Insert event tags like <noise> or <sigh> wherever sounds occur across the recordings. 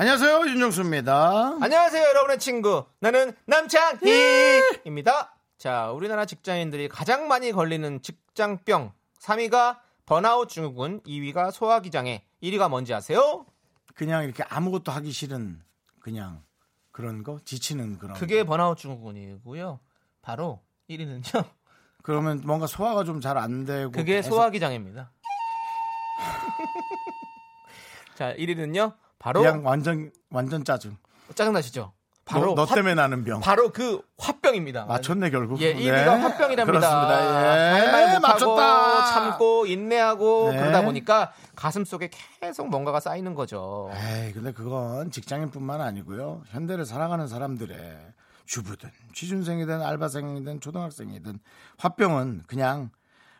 안녕하세요 윤정수입니다. 안녕하세요, 여러분의 친구. 나는 남창희입니다. 자, 우리나라 직장인들이 가장 많이 걸리는 직장병. 3위가 번아웃 증후군, 2위가 소화기 장애, 1위가 뭔지 아세요? 그냥 이렇게 아무것도 하기 싫은 그냥 그런 거 지치는 그런. 그게 거. 번아웃 증후군이고요. 바로 1위는요. 그러면 뭔가 소화가 좀 잘 안 되고. 그게 계속 소화기 장애입니다. <laughs> 자, 1위는요. 바로 그냥 완전 완전 짜증. 짜증 나시죠? 바로 너, 너 화- 때문에 나는 병. 바로 그 화병입니다. 맞췄네 결국. 예, 1위가 화병이랍니다. 그렇습니다. 예. 맞췄다. 참고 인내하고 네. 그러다 보니까 가슴 속에 계속 뭔가가 쌓이는 거죠. 에이, 근데 그건 직장인뿐만 아니고요. 현대를 살아가는 사람들의 주부든 취준생이든 알바생이든 초등학생이든 화병은 그냥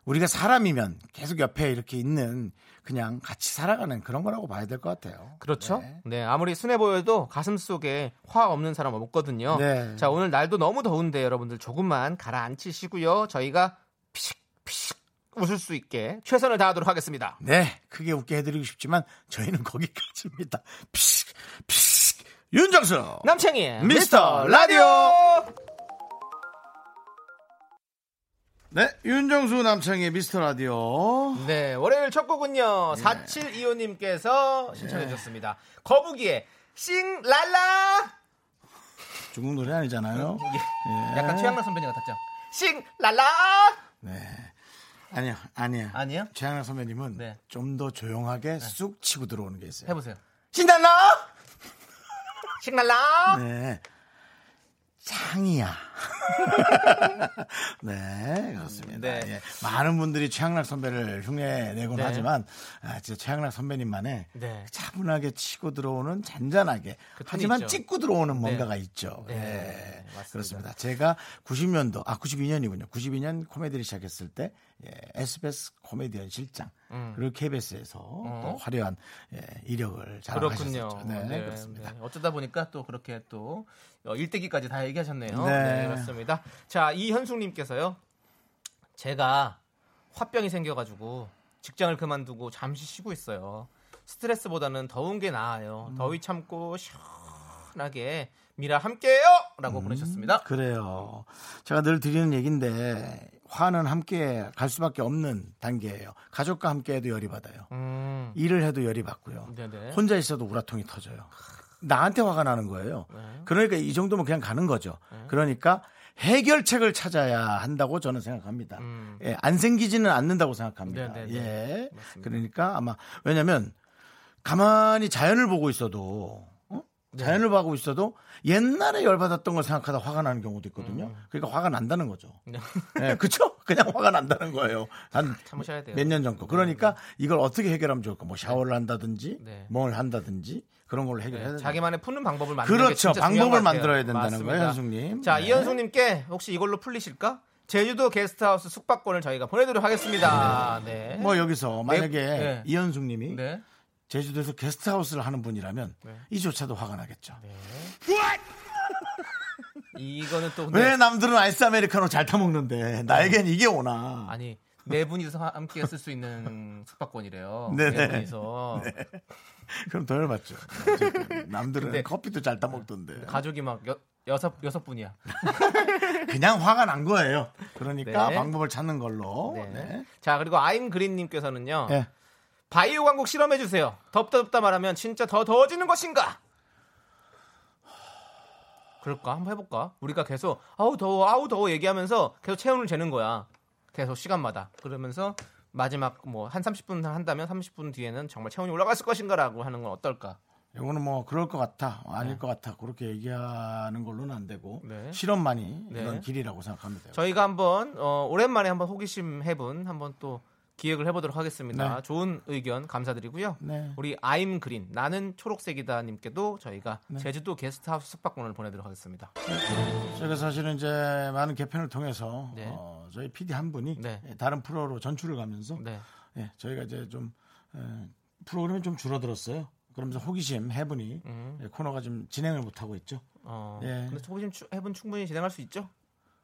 우리가 사람이면 계속 옆에 이렇게 있는 그냥 같이 살아가는 그런 거라고 봐야 될 것 같아요. 그렇죠? 네. 네. 아무리 순해 보여도 가슴 속에 화 없는 사람 없거든요. 네. 자, 오늘 날도 너무 더운데 여러분들 조금만 가라앉히시고요. 저희가 피식 피식 웃을 수 있게 최선을 다하도록 하겠습니다. 네, 크게 웃게 해드리고 싶지만 저희는 거기까지입니다. 피식, 피식. 윤정수 남창희의 미스터 라디오. 네, 윤정수 남창의 미스터 라디오. 네, 월요일 첫 곡은요. 예. 4725님께서 신청해 주셨습니다. 거북이의 싱 랄라! 중국 노래 아니잖아요. 예. 약간 최양락 선배님 같았죠? 싱 랄라! 네. 아니요, 아니요. 아니요? 최양락 선배님은 네. 좀더 조용하게 쑥 치고 들어오는 게 있어요. 해보세요. 신달라! 싱랄라! 네. 창이야. <laughs> 네, 그렇습니다. 네. 예. 많은 분들이 최양락 선배를 흉내 내곤 네. 하지만, 아, 진짜 최양락 선배님만의 네. 차분하게 치고 들어오는 잔잔하게, 그 하지만 있죠. 찍고 들어오는 뭔가가 있죠. 네, 예. 맞습니다. 그렇습니다. 제가 90년도, 아, 92년이군요. 92년 코미디를 시작했을 때, 예, SBS 코미디언 실장, 음. 그리고 KBS에서 또 화려한 예, 이력을. 자랑하셨죠. 네, 그렇습니다. 네. 어쩌다 보니까 또 그렇게 또 어, 일대기까지 다 얘기하셨네요. 네. 네, 그렇습니다. 자, 이현숙님께서요. 제가 화병이 생겨가지고 직장을 그만두고 잠시 쉬고 있어요. 스트레스보다는 더운 게 나아요. 더위 참고 시원하게 미라 함께해요! 라고 보내셨습니다. 그래요. 제가 늘 드리는 얘기인데 화는 함께 갈 수밖에 없는 단계예요. 가족과 함께 해도 열이 받아요. 음, 일을 해도 열이 받고요. 네네. 혼자 있어도 우라통이 터져요. 나한테 화가 나는 거예요. 네. 그러니까 이 정도면 그냥 가는 거죠. 그러니까 해결책을 찾아야 한다고 저는 생각합니다. 음. 예, 안 생기지는 않는다고 생각합니다. 네, 네, 네. 예. 맞습니다. 그러니까 아마 왜냐면 가만히 자연을 보고 있어도 어? 네. 자연을 보고 있어도 옛날에 열받았던 걸 생각하다 화가 나는 경우도 있거든요. 그러니까 화가 난다는 거죠. 음. 네. 예, 그쵸? 그냥 화가 난다는 거예요. 한 <laughs> 참으셔야 돼요. 몇 년 전 거. 그러니까 이걸 어떻게 해결하면 좋을까? 뭐 샤워를 한다든지, 네. 뭘 한다든지 그런 걸로 해결해야 네, 된다. 자기만의 푸는 방법을 게 그렇죠. 방법을. 만들어야 된다는. 거예요, 현숙님. 자, 네. 이현숙님께 혹시 이걸로 풀리실까? 제주도 게스트하우스 숙박권을 저희가 보내드리도록 하겠습니다. 네. 뭐 여기서 만약에 네. 이현숙님이 네. 제주도에서 게스트하우스를 하는 분이라면 네. 이조차도 화가 나겠죠. <laughs> 이거는 또 왜 남들은 아이스 아메리카노 잘 타먹는데 나에겐 이게 오나? 아니 네 분이서 함께 쓸 수 있는 숙박권이래요. 네네. <laughs> 네 분이서 그럼 더 열받죠. 남들은 네. 커피도 잘 타먹던데. 가족이 막 여, 여섯 여섯 분이야. <laughs> 그냥 화가 난 거예요. 그러니까 네. 방법을 찾는 걸로. 네. 네. 자 그리고 아임 그린님께서는요. 예. 바이오 광고 실험해 주세요. 덥다 덥다 말하면 진짜 더 더워지는 것인가? 그럴까? 한번 해볼까? 우리가 계속 아우 더워 아우 더워 얘기하면서 계속 체온을 재는 거야. 계속 시간마다 그러면서 마지막 뭐 한 30분 한다면 30분 뒤에는 정말 체온이 올라갔을 것인가라고 하는 건 어떨까? 이거는 뭐 그럴 것 같아, 아닐 것 같아 그렇게 얘기하는 걸로는 안 되고 네. 실험만이 네. 이런 길이라고 생각합니다. 저희가 한번 어, 오랜만에 한번 호기심 해본 한번 또 기획을 해보도록 하겠습니다. 네. 좋은 의견 감사드리고요. 네. 우리 아임 그린 나는 초록색이다님께도 저희가 네. 제주도 게스트하우스 숙박권을 보내드리도록 하겠습니다. 제가 사실은 이제 많은 개편을 통해서 네. 어, 저희 PD 한 분이 네. 예, 다른 프로로 전출을 가면서 네. 예, 저희가 이제 좀 에, 프로그램이 좀 줄어들었어요. 그러면서 호기심 해분이 음. 예, 코너가 좀 진행을 못 하고 있죠. 어, 예. 근데 호기심 추- 해본 충분히 진행할 수 있죠?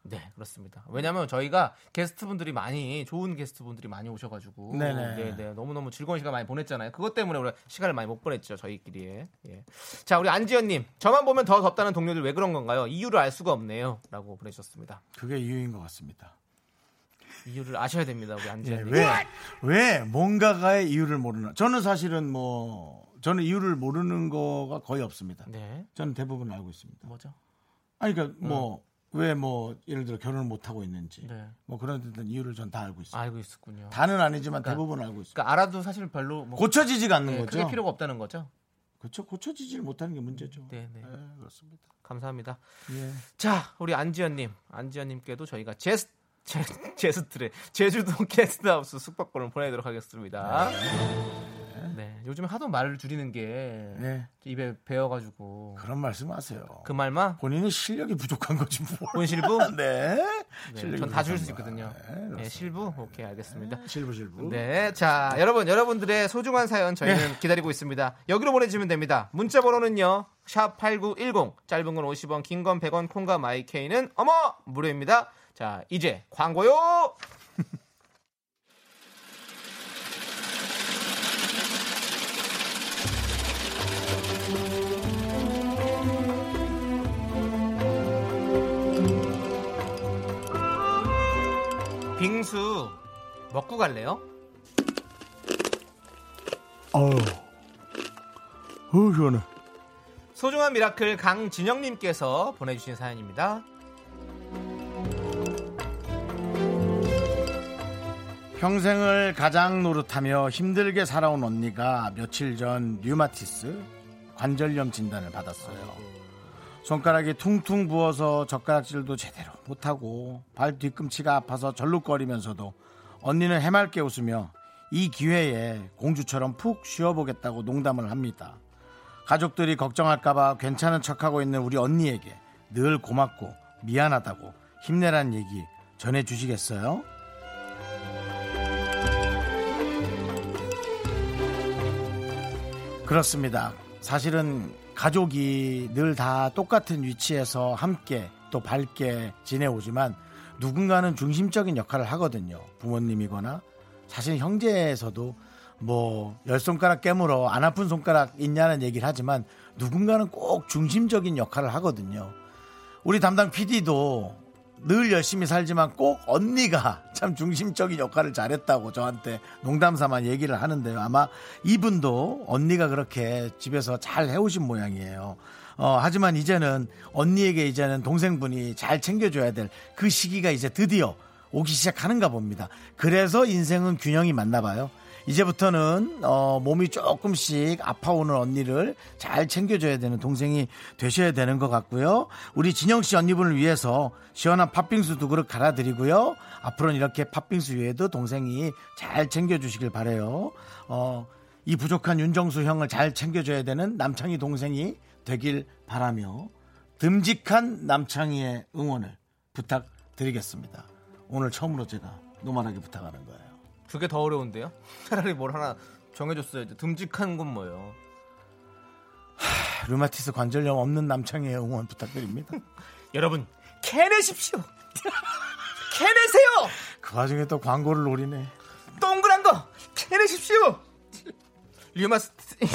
네, 그렇습니다. 왜냐하면 저희가 게스트분들이 많이 좋은 게스트분들이 많이 오셔가지고 네네. 네, 네, 너무 너무 즐거운 시간 많이 보냈잖아요. 그것 때문에 우리 시간을 많이 못 보냈죠 저희끼리. 예. 자, 우리 안지연님, 저만 보면 더 덥다는 동료들 왜 그런 건가요? 이유를 알 수가 없네요.라고 보내주셨습니다. 그게 이유인 것 같습니다. 이유를 아셔야 됩니다, 우리 예, 안지연님. 왜, 왜 뭔가가의 이유를 모르나. 저는 사실은 뭐, 저는 이유를 모르는 거가 거의 없습니다. 네, 저는 대부분 알고 있습니다. 뭐죠? 아니, 그러니까 뭐, 왜 뭐, 예를 들어 결혼을 못 하고 있는지. 네, 뭐 그런 듯한 이유를 전 다 알고 있어요. 알고 있었군요. 다는 아니지만 대부분 알고 있어요. 그러니까 알아도 사실 별로 뭐 고쳐지지가 않는 네, 거죠. 크게 필요가 없다는 거죠. 그렇죠. 고쳐지지를 못하는 게 문제죠. 네, 네. 예, 그렇습니다. 감사합니다. 예. 자, 우리 안지연님, 안지연님께도 저희가 제스 제, 제스트레 제주도 게스트하우스 숙박권을 보내도록 하겠습니다. 네, 요즘 하도 말을 줄이는 게 네. 입에 배어가지고 그런 말씀하세요. 그 말만 본인이 실력이 부족한 거지 뭐. 본 실부 <laughs> 네. 네, 실력이 전다 줄 수 있거든요. 네, 네. 실부 오케이 알겠습니다. 실부 실부. 네, 자 여러분 여러분들의 소중한 사연 저희는 기다리고 있습니다. 여기로 보내주시면 됩니다. 문자 번호는요. 샵 #8910 짧은 건 50원, 긴 건 100원, 콩과 마이케이는 어머 무료입니다. 자 이제 광고요. 빙수 먹고 갈래요? 어우. 어우, 시원해. 소중한 미라클 강진영님께서 보내주신 사연입니다. 평생을 가장 노릇하며 힘들게 살아온 언니가 며칠 전 류마티스 관절염 진단을 받았어요. 손가락이 퉁퉁 부어서 젓가락질도 제대로 못하고 발 뒤꿈치가 아파서 절룩거리면서도 언니는 해맑게 웃으며 이 기회에 공주처럼 푹 쉬어보겠다고 농담을 합니다. 가족들이 걱정할까봐 괜찮은 척하고 있는 우리 언니에게 늘 고맙고 미안하다고 힘내란 얘기 전해주시겠어요? 그렇습니다. 사실은 가족이 늘 다 똑같은 위치에서 함께 또 밝게 지내오지만 누군가는 중심적인 역할을 하거든요. 부모님이거나 사실 형제에서도 뭐 열 손가락 깨물어 안 아픈 손가락 있냐는 얘기를 하지만 누군가는 꼭 중심적인 역할을 하거든요. 우리 담당 PD도 늘 열심히 살지만 꼭 언니가 <laughs> 참 중심적인 역할을 잘했다고 저한테 농담 삼아 얘기를 하는데요. 아마 이분도 언니가 그렇게 집에서 잘 해오신 모양이에요. 어, 하지만 이제는 언니에게 이제는 동생분이 잘 챙겨줘야 될 그 시기가 이제 드디어 오기 시작하는가 봅니다. 그래서 인생은 균형이 맞나 봐요. 이제부터는 어, 몸이 조금씩 아파오는 언니를 잘 챙겨줘야 되는 동생이 되셔야 되는 것 같고요. 우리 진영 씨 언니분을 위해서 시원한 팥빙수 두 그릇 갈아드리고요. 앞으로는 이렇게 팥빙수 외에도 동생이 잘 챙겨주시길 바래요. 어, 이 부족한 윤정수 형을 잘 챙겨줘야 되는 남창희 동생이 되길 바라며 듬직한 남창희의 응원을 부탁드리겠습니다. 오늘 처음으로 제가 노멀하게 부탁하는 거예요. 그게 더 어려운데요? <laughs> 차라리 뭘 하나 정해줬어야지. 듬직한 건 뭐예요? 류마티스 관절염 없는 남창희의 응원 부탁드립니다. <laughs> 여러분 캐내십시오. <laughs> 캐내세요. 그 와중에 또 광고를 노리네. 동그란 거 캐내십시오. 류마스,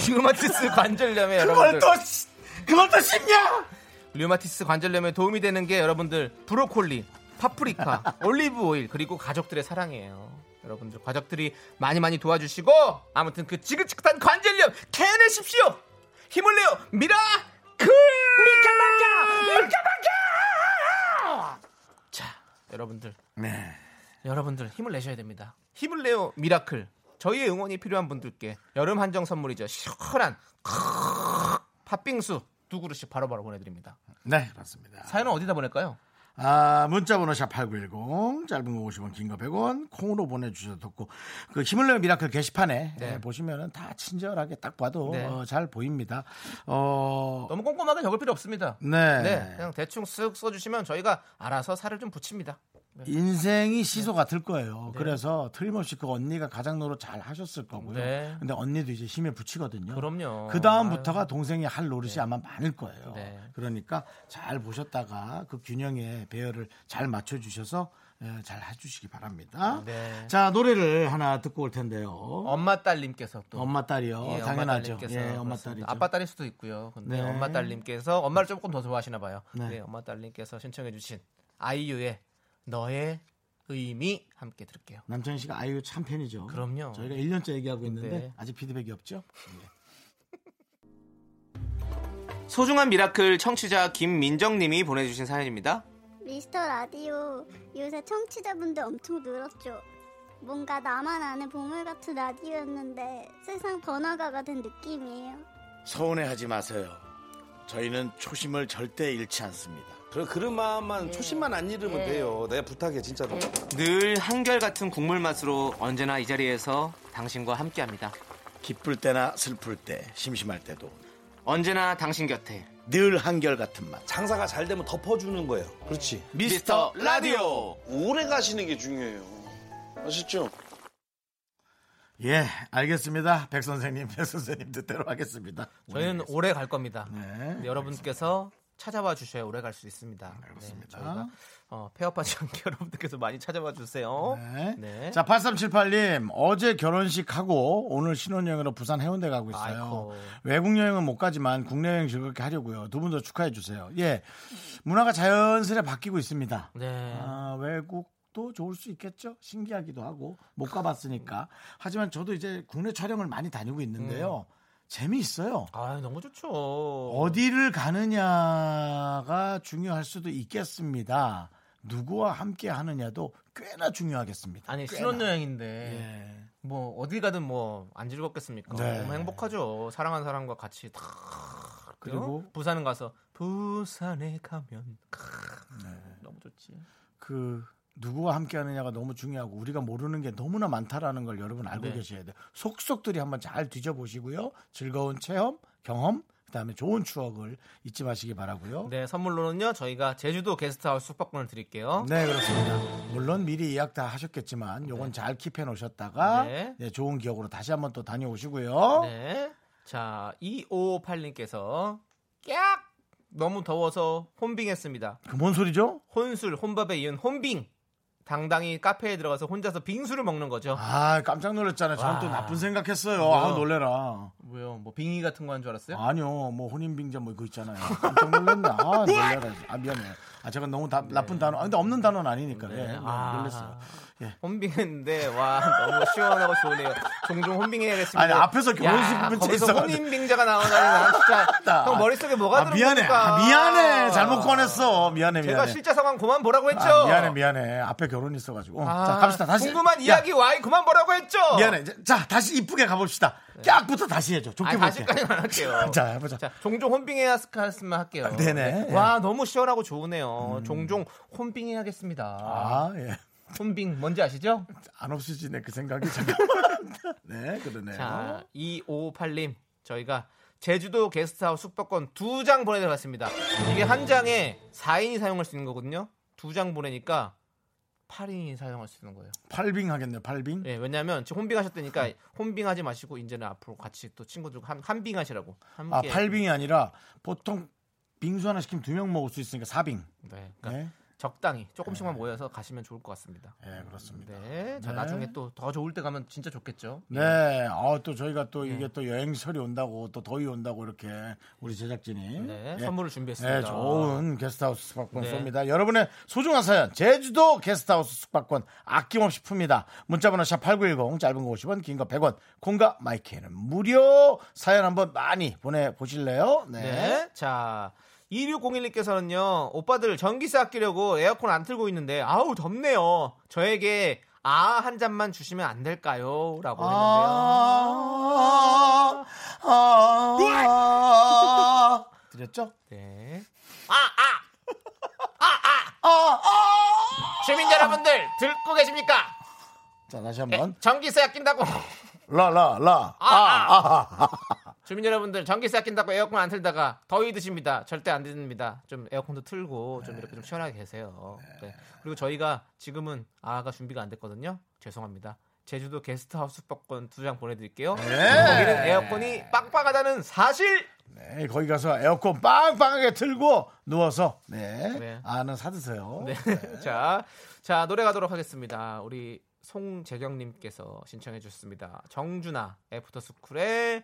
류마티스 관절염에 그걸 여러분들 또 씨- 그걸 또 씹냐? 류마티스 관절염에 도움이 되는 게 여러분들 브로콜리, 파프리카, 올리브 오일 그리고 가족들의 사랑이에요. 여러분들 가족들이 많이 많이 도와주시고 아무튼 그 지긋지긋한 관절염 캐내십시오. 힘을 내요 미라클 미카마카 미카마카. 자 여러분들 네. 여러분들 힘을 내셔야 됩니다. 힘을 내요 미라클. 저희의 응원이 필요한 분들께 여름 한정 선물이죠. 시원한 팥빙수 두 그릇씩 바로바로 보내드립니다. 네, 그렇습니다. 사연은 어디다 보낼까요? 아, 문자번호 샵8910 짧은 거 50원 긴 거 100원 콩으로 보내주셔도 좋고 그 힘을 내요 미라클 게시판에 네. 예, 보시면은 다 친절하게 딱 봐도 네. 어, 잘 보입니다. 어, 너무 꼼꼼하게 적을 필요 없습니다. 네. 네, 그냥 대충 쓱 써주시면 저희가 알아서 살을 좀 붙입니다. 인생이 시소 같을 거예요. 네. 그래서 틀림없이 그 언니가 가장 노릇 잘 하셨을 거고요. 네. 근데 언니도 이제 힘에 붙이거든요. 그럼요. 그 다음부터가 동생이 할 노릇이 아마 많을 거예요. 네. 그러니까 잘 보셨다가 그 균형의 배열을 잘 맞춰주셔서 예, 잘 해주시기 바랍니다. 네. 자 노래를 하나 듣고 올 텐데요. 엄마 딸님께서 또 엄마 딸이요. 예, 당연하죠. 딸님께서 예, 엄마. 딸이죠. 아빠 딸일 수도 있고요. 근데 네. 엄마 딸님께서 엄마를 조금 더 좋아하시나 봐요. 네. 네. 엄마 딸님께서 신청해주신 아이유의 너의 의미 함께 들을게요. 남창희 씨가 아이유 참 팬이죠. 그럼요. 저희가 1년째 얘기하고 있는데 네. 아직 피드백이 없죠. <laughs> 소중한 미라클 청취자 김민정님이 보내주신 사연입니다. 미스터 라디오 요새 청취자분들 엄청 늘었죠. 뭔가 나만 아는 보물 같은 라디오였는데 세상 번화가가 된 느낌이에요. 서운해하지 마세요. 저희는 초심을 절대 잃지 않습니다. 그래 그런 마음만 초심만 안 잃으면 돼요. 내가 부탁해 진짜로. 늘 한결같은 국물 맛으로 언제나 이 자리에서 당신과 함께합니다. 기쁠 때나 슬플 때, 심심할 때도 언제나 당신 곁에 늘 한결 같은 맛. 장사가 잘 되면 덮어주는 거예요. 그렇지. 미스터 라디오. 오래 가시는 게 중요해요. 아셨죠? 예, 알겠습니다. 백 선생님, 백 선생님 뜻대로 하겠습니다. 저희는 오래 갈 겁니다. 네, 네, 여러분께서 찾아와 주셔야 오래 갈 수 있습니다. 네, 저희가 어, 폐업하지 않게 <laughs> 여러분들께서 많이 찾아와 주세요. 네. 네. 자, 8378님, 어제 결혼식 하고 오늘 신혼여행으로 부산 해운대 가고 있어요. 아이고. 외국 여행은 못 가지만 국내 여행 즐겁게 하려고요. 두 분 더 축하해 주세요. 예, 문화가 자연스레 바뀌고 있습니다. 네. 아, 외국도 좋을 수 있겠죠. 신기하기도 하고 못 가봤으니까. 하지만 저도 이제 국내 촬영을 많이 다니고 있는데요. 재미있어요. 아, 너무 좋죠. 어디를 가느냐가 중요할 수도 있겠습니다. 누구와 함께 하느냐도 꽤나 중요하겠습니다. 아니 꽤나. 신혼여행인데 예. 뭐 어디 가든 뭐 안 즐겁겠습니까? 네. 너무 행복하죠. 사랑하는 사람과 같이 다 그리고 부산 가서 부산에 가면 크, 네. 너무 좋지. 그 누구와 함께 하느냐가 너무 중요하고 우리가 모르는 게 너무나 많다라는 걸 여러분 알고 네. 계셔야 돼요. 속속들이 한번 잘 뒤져보시고요. 즐거운 체험, 경험, 그다음에 좋은 추억을 잊지 마시기 바라고요. 네, 선물로는요 저희가 제주도 게스트하우스 숙박권을 드릴게요. 네, 그렇습니다. 물론 미리 예약 다 하셨겠지만 요건 잘 킵해 놓으셨다가 네. 네, 좋은 기억으로 다시 한번 또 다녀오시고요. 네. 자, 2558님께서 깍! 너무 더워서 혼빙했습니다. 그 뭔 소리죠? 혼술, 혼밥에 이은 혼빙. 당당히 카페에 들어가서 혼자서 빙수를 먹는 거죠. 아, 깜짝 놀랐잖아요. 저는 또 와. 나쁜 생각했어요. 아, 놀래라. 뭐요? 뭐 빙의 같은 거 한 줄 알았어요? 아니요, 뭐 혼인빙자 뭐 이거 있잖아요. 깜짝 놀랐네. 아, 놀래라. 아, 미안해. 아, 제가 너무 다, 나쁜 단어. 아, 근데 없는 단어는 아니니까. 예, 네, 아, 놀랐어요. 예. 혼빙했는데 와 너무 시원하고 좋네요. 종종 혼빙해야겠습니다. 아니, 앞에서 결혼식 있어가지고. 혼인빙자가 나오다니 난 진짜 형 머릿속에 뭐가 아, 미안해. 아, 미안해. 잘못 꺼냈어. 미안해, 미안해. 제가 실제 상황 그만 보라고 했죠. 아, 미안해, 미안해. 앞에 결혼 있어 가지고. 아, 자, 갑시다. 다시. 궁금한 야, 이야기 와이 그만 보라고 했죠. 미안해. 자, 다시 이쁘게 가 봅시다. 깍부터 다시 해줘. 좋게 아니, 볼게. 다시까지는 안 할게요. <laughs> 자, 해보자. 자, 종종 혼빙해야했으면 할게요. 네네. 음. 와 너무 시원하고 좋으네요. 종종 혼빙해야겠습니다. 아, 예. 혼빙 뭔지 아시죠? 안 없어지네, 그 생각이. <laughs> 잠깐만. 네, 그러네요. 자, 2558님, 저희가 제주도 게스트하우스 숙박권 두 장 보내드렸습니다. 이게 한 장에 4인이 사용할 수 있는 거거든요. 두 장 보내니까 8인이 사용할 수 있는 거예요. 팔빙 하겠네, 팔빙. 예, 왜냐면 지금 혼빙 하셨다니까 혼빙 하지 마시고 이제는 앞으로 같이 또 친구들과 한, 한빙 하시라고. 아. 팔빙이 아니라 보통 빙수 하나 시키면 두 명 먹을 수 있으니까 사빙. 네, 그러니까 네. 적당히 조금씩만 모여서 가시면 좋을 것 같습니다. 네, 그렇습니다. 네, 자 네. 나중에 또 더 좋을 때 가면 진짜 좋겠죠. 네, 어, 또 저희가 또 네. 이게 또 여행설이 온다고 또 더위 온다고 이렇게 우리 제작진이 네, 예. 선물을 준비했습니다. 네, 좋은 게스트하우스 숙박권 네. 쏩니다. 여러분의 소중한 사연, 제주도 게스트하우스 숙박권 아낌없이 풉니다. 문자 번호 샵8910, 짧은 거 50원, 긴 거 100원, 콩과 마이크는 무료 사연 한번 많이 보내 보실래요? 네. 네. 자, 2601님께서는요, 오빠들 전기세 아끼려고 에어컨 안 틀고 있는데, 아우, 덥네요. 저에게 아 한 잔만 주시면 안 될까요? 라고 했는데요. 아, 아, 아, 드렸죠? 네. 아, 아, 주민 여러분들 듣고 계십니까? 자 다시 예, 한번 전기세 아낀다고 라 라 라. 아, 아. 주민 여러분들 전기세 아낀다고 에어컨 안 틀다가 더위 드십니다. 절대 안 드립니다. 좀 에어컨도 틀고 좀 이렇게 좀 시원하게 계세요. 네. 그리고 저희가 지금은 아가 준비가 안 됐거든요. 죄송합니다. 제주도 게스트하우스 숙박권 두 장 보내드릴게요. 거기는 에어컨이 빵빵하다는 사실. 네, 거기 가서 에어컨 빵빵하게 틀고 누워서 네, 네. 아는 사드세요. 네. <laughs> 자, 자 노래 가도록 하겠습니다. 우리 송재경님께서 신청해 주셨습니다. 정준하 애프터스쿨의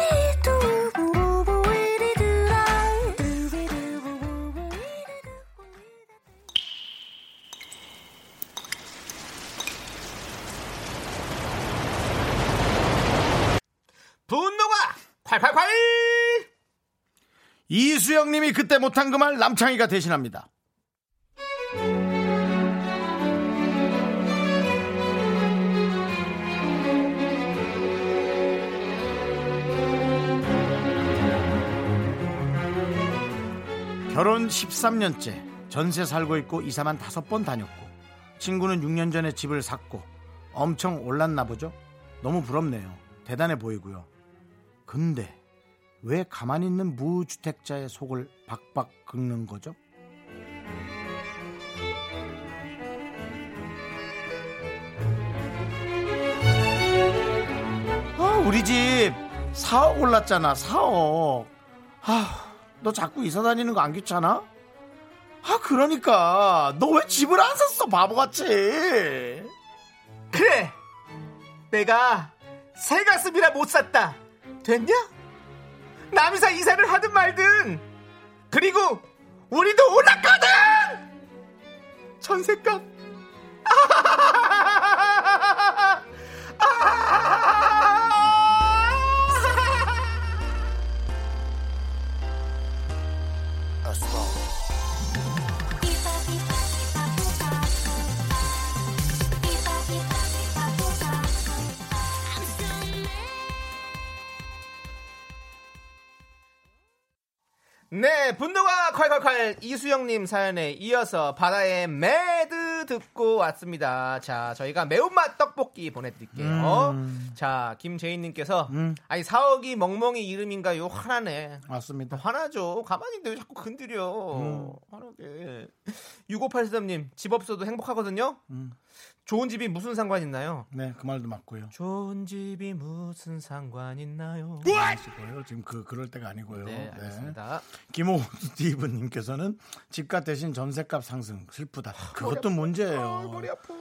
콸콸콸! 이수영님이 그때 못한 그 말 남창희가 대신합니다. 결혼 13년째 전세 살고 있고 이사만 다섯 번 다녔고 친구는 6년 전에 집을 샀고 엄청 올랐나 보죠? 너무 부럽네요. 대단해 보이고요. 근데 왜 가만히 있는 무주택자의 속을 박박 긁는 거죠? 아, 우리 집 4억 올랐잖아, 4억. 아, 너 자꾸 이사 다니는 거 안 귀찮아? 아, 그러니까. 너 왜 집을 안 샀어, 바보같이. 그래! 내가 새 가슴이라 못 샀다. 됐냐? 남이사 이사를 하든 말든. 그리고 우리도 올랐거든! 전세값. <laughs> 네, 분노가 콸콸콸 이수영님 사연에 이어서 바다의 매드 듣고 왔습니다. 자, 저희가 매운맛 떡볶이 보내드릴게요. 자, 김재인님께서 아니 4억이 멍멍이 이름인가요? 화나네. 맞습니다. 화나죠. 가만히 있는데 왜 자꾸 건드려. 화나게. 6583님, 집 없어도 행복하거든요? 좋은 집이 무슨 상관 있나요? 네, 그 말도 맞고요. 좋은 집이 무슨 상관 있나요? 아시고요. 지금 그 그럴 때가 아니고요. 네, 알겠습니다. 김호수 디브님께서는 집값 대신 전세값 상승 슬프다. 그것도 문제예요.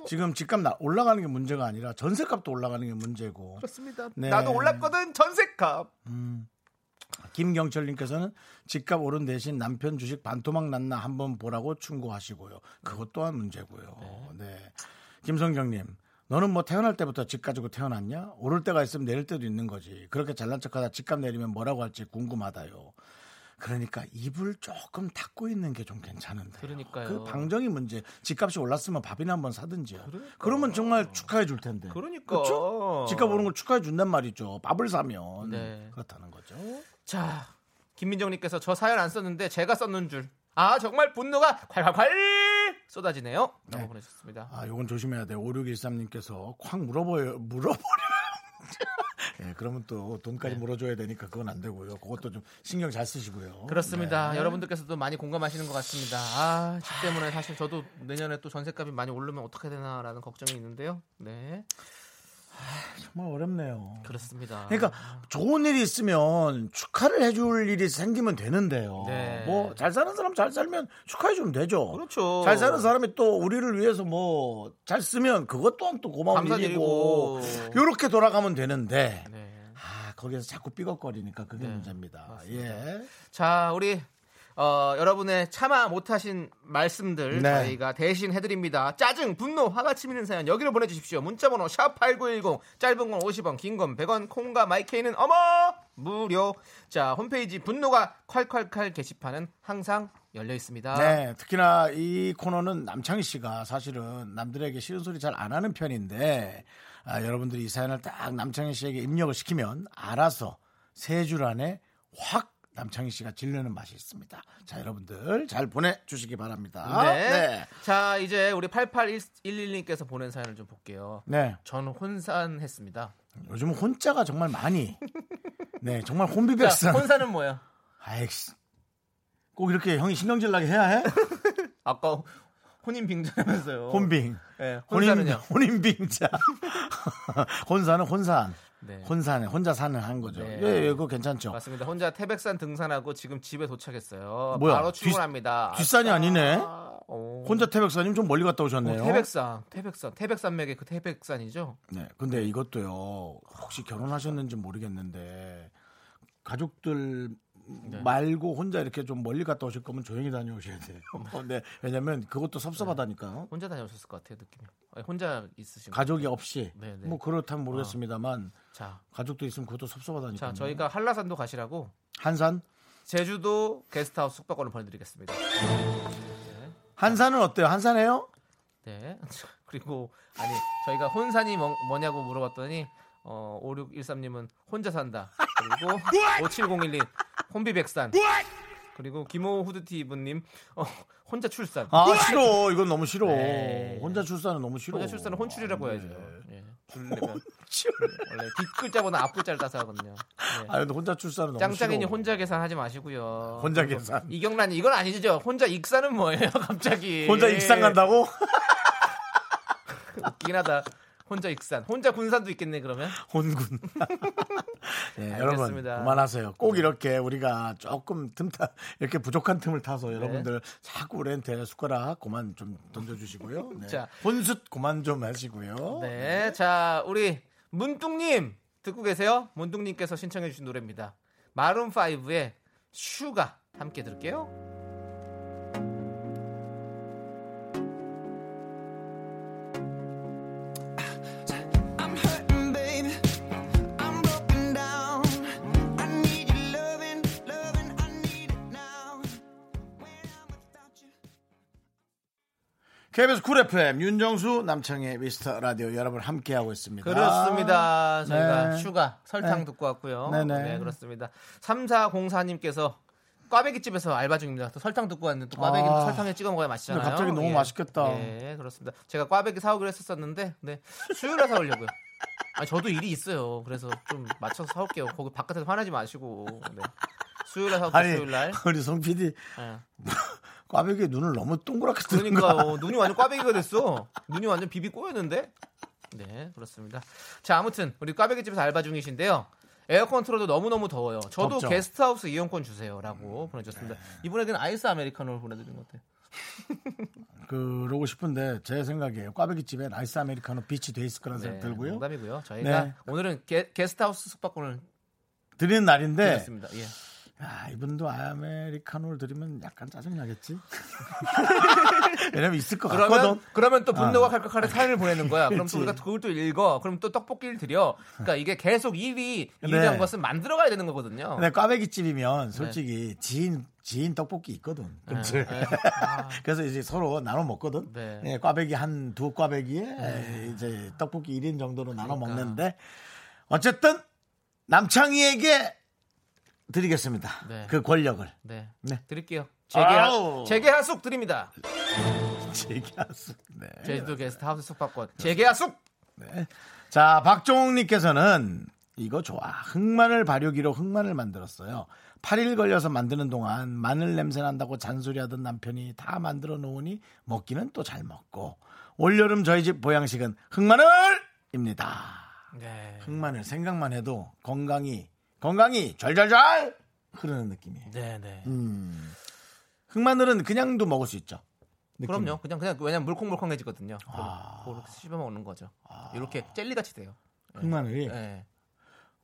지금 집값 나- 올라가는 게 문제가 아니라 전세값도 올라가는 게 문제고. 그렇습니다. 네. 나도 올랐거든 전세값. 김경철님께서는 집값 오른 대신 남편 주식 반토막 났나 한번 보라고 충고하시고요. 그것 또한 문제고요. 네. 김성경님. 너는 뭐 태어날 때부터 집 가지고 태어났냐? 오를 때가 있으면 내릴 때도 있는 거지. 그렇게 잘난 척하다 집값 내리면 뭐라고 할지 궁금하다요. 그러니까 입을 조금 닫고 있는 게 좀 괜찮은데. 그러니까요. 그 방정이 문제. 집값이 올랐으면 밥이나 한번 사든지요. 그러면 정말 축하해 줄 텐데. 그러니까. 그렇죠? 집값 오른 걸 축하해 준단 말이죠. 밥을 사면 네. 그렇다는 거죠. 자, 김민정님께서 저 사연 안 썼는데 제가 썼는 줄. 아 정말 분노가 콸콸콸 쏟아지네요. 라고 보내셨습니다. 아, 요건 조심해야 돼요. 5613님께서 콱 물어버려, 물어버려요. 예, 그러면 또 돈까지 물어줘야 되니까 그건 안 되고요. 그것도 좀 신경 잘 쓰시고요. 그렇습니다. 네. 여러분들께서도 많이 공감하시는 것 같습니다. 아, 집 때문에 사실 저도 내년에 또 전세값이 많이 오르면 어떻게 되나라는 걱정이 있는데요. 네, 정말 어렵네요. 그렇습니다. 그러니까 좋은 일이 있으면 축하를 해줄 일이 생기면 되는데요. 네. 뭐 잘 사는 사람 잘 살면 축하해 주면 되죠. 그렇죠. 잘 사는 사람이 또 우리를 위해서 뭐 잘 쓰면 그것 또한 또 고마운. 일이고 이렇게 돌아가면 되는데 네. 아 거기서 자꾸 삐걱거리니까 그게 네, 문제입니다. 맞습니다. 예. 자, 우리 어, 여러분의 참아 못하신 말씀들 네. 저희가 대신 해드립니다. 짜증, 분노, 화가 치미는 사연 여기로 보내주십시오. 문자번호 샵 #8910 짧은 건 50원, 긴 건 100원, 콩과 마이케이는 어머 무료. 자 홈페이지 분노가 콸콸콸 게시판은 항상 열려 있습니다. 네, 특히나 이 코너는 남창희 씨가 사실은 남들에게 싫은 소리 잘 안 하는 편인데 아, 여러분들이 이 사연을 딱 남창희 씨에게 입력을 시키면 알아서 세 줄 안에 확 남창희 씨가 질르는 맛이 있습니다. 자, 여러분들 잘 보내주시기 바랍니다. 네. 자 이제 우리 8811님께서 보낸 사연을 좀 볼게요. 네. 저는 혼산했습니다. 요즘 혼자가 정말 많이. <laughs> 네, 정말 자, 혼비백산. 혼산은 뭐야? 아이씨. 꼭 이렇게 형이 신경질 나게 해야 해? <laughs> 아까 혼인 빙자면서요. 혼빙. 네, 혼인, 혼사는요. 혼인빙자. <laughs> 혼사는 혼산. 네. 혼산에 혼자 사는 한 거죠. 네. 예, 예, 그거 괜찮죠. 맞습니다. 혼자 태백산 등산하고 지금 집에 도착했어요. 뭐야? 바로 뒷- 출근합니다. 뒷 산이 아싸. 아니네? 오. 혼자 태백산님 좀 멀리 갔다 어, 오셨네요. 태백산, 태백산, 태백산맥의 그 태백산이죠. 네. 근데 이것도요. 혹시 결혼하셨는지 모르겠는데 가족들 네. 말고 혼자 이렇게 좀 멀리 갔다 오실 거면 조용히 다녀오셔야 돼요. 네. <laughs> 왜냐면 그것도 섭섭하다니까. 혼자 다녀오셨을 것 같아요, 느낌이. 아니, 혼자 있으신 가족이 없이 네, 네. 뭐 그렇다면 모르겠습니다만 자, 가족도 있으면 그것도 섭섭하다니까. 자, 저희가 한라산도 가시라고 한산 제주도 게스트하우스 숙박권을 보내드리겠습니다. 한산은 어때요? 한산해요? 네. <laughs> 그리고 아니 저희가 혼산이 뭐, 뭐냐고 물어봤더니 어 5613님은 혼자 산다. 그리고 5701님 혼비백산. 그리고 김호 후드티브님 어, 혼자 출산. 아 싫어. 이건 너무 싫어. 네. 혼자 출산은 너무 싫어. 혼자 출산은 혼출이라고 아, 해야죠. 네. 예. 줄려면 원래 뒷글자보다 앞글자를 따서 하거든요. 네. 아 근데 혼자 출산은 너무 짱짱이니. 혼자 계산하지 마시고요. 혼자 계산. 이경란이 이건 아니죠. 혼자 익산은 뭐예요, 갑자기? 혼자 익산 간다고? <laughs> 웃긴 하다. 혼자 익산. 혼자 군산도 있겠네 그러면. 혼군. <laughs> 네, 여러분. 그만하세요. 꼭 이렇게 우리가 조금 틈타 이렇게 부족한 틈을 타서 네. 여러분들 자꾸 우리한테 숟가락 그만 좀 던져주시고요. 네. 자. 훈수 그만 좀 하시고요. 네, 자 우리 문뚱님 듣고 계세요? 문뚱님께서 신청해주신 노래입니다. Maroon 5의 Sugar 함께 들을게요. KBS Cool FM 윤정수 남창희의 미스터 라디오 여러분 함께 하고 있습니다. 그렇습니다. 저희가 네. Sugar 설탕 네. 듣고 왔고요. 네네. 네, 그렇습니다. 3404님께서 꽈배기 집에서 알바 중입니다. 또 설탕 듣고 왔는데 또 꽈배기 아. 설탕에 찍어 먹어야 맛있잖아요. 갑자기 너무 맛있겠다. 네, 그렇습니다. 제가 꽈배기 사오기로 했었었는데 네, 수요일에 사오려고요. 아, 저도 일이 있어요. 그래서 좀 맞춰서 사올게요. 거기 바깥에서 화나지 마시고. 네. 수요일에 사올게요. 아니 수요일 날. <laughs> 우리 송 PD 네. 꽈배기에 눈을 너무 동그랗게 뜨는. 그러니까요. 눈이 완전 꽈배기가 됐어. 눈이 완전 비비 꼬였는데. 네, 그렇습니다. 자, 아무튼 우리 꽈배기 집에서 알바 중이신데요. 에어컨 틀어도 너무너무 더워요. 저도 덥죠? 게스트하우스 이용권 주세요라고 보내줬습니다. 이분에게는 아이스 아메리카노를 보내드린 것 같아요. <laughs> 그러고 싶은데 제 생각에 꽈배기 집에 아이스 아메리카노 비치돼 있을 거라는 생각 들고요. 네, 농담이고요. 저희가 네. 오늘은 게, 게스트하우스 숙박권을 드리는 날인데 드렸습니다. 예. 야, 이분도 아메리카노를 드리면 약간 짜증 나겠지? <laughs> 왜냐면 있을 것 그러면 같거든. 그러면 또 분노가 아. 칼칼칼에 사연을 보내는 거야. 그럼 그치. 또 우리가 그걸 또 읽어. 그럼 또 떡볶이를 드려. 그러니까 이게 계속 일이 일이란 네. 것은 만들어가야 되는 거거든요. 근데 꽈배기 집이면 솔직히 지인 지인 떡볶이 있거든. 네, 근처에. 네. 아. <laughs> 그래서 이제 서로 나눠 먹거든. 네. 예, 꽈배기 한 두 꽈배기에 이제 떡볶이 1인 정도로 나눠 그러니까. 먹는데 어쨌든 남창희에게 드리겠습니다. 네. 그 권력을. 네. 네. 드릴게요. 재계하. 재계하숙 드립니다. 제기하수. 네. 제주도 게스트 하우스 숙박권. 재계하숙! 네. 자, 박종욱님께서는 이거 좋아. 흑마늘 발효기로 흑마늘 만들었어요. 8일 걸려서 만드는 동안 마늘 냄새 난다고 잔소리하던 남편이 다 만들어 놓으니 먹기는 또 잘 먹고 올여름 저희 집 보양식은 흑마늘입니다. 네. 흑마늘 생각만 해도 건강이 건강이 잘잘잘 흐르는 느낌이에요. 네네. 음. 흑마늘은 그냥도 먹을 수 있죠. 느낌이. 그럼요. 그냥, 그냥, 왜냐면 물컹물컹해지거든요. 아. 그걸 씹어 먹는 거죠. 이렇게 젤리 같이 돼요. 흑마늘이 네.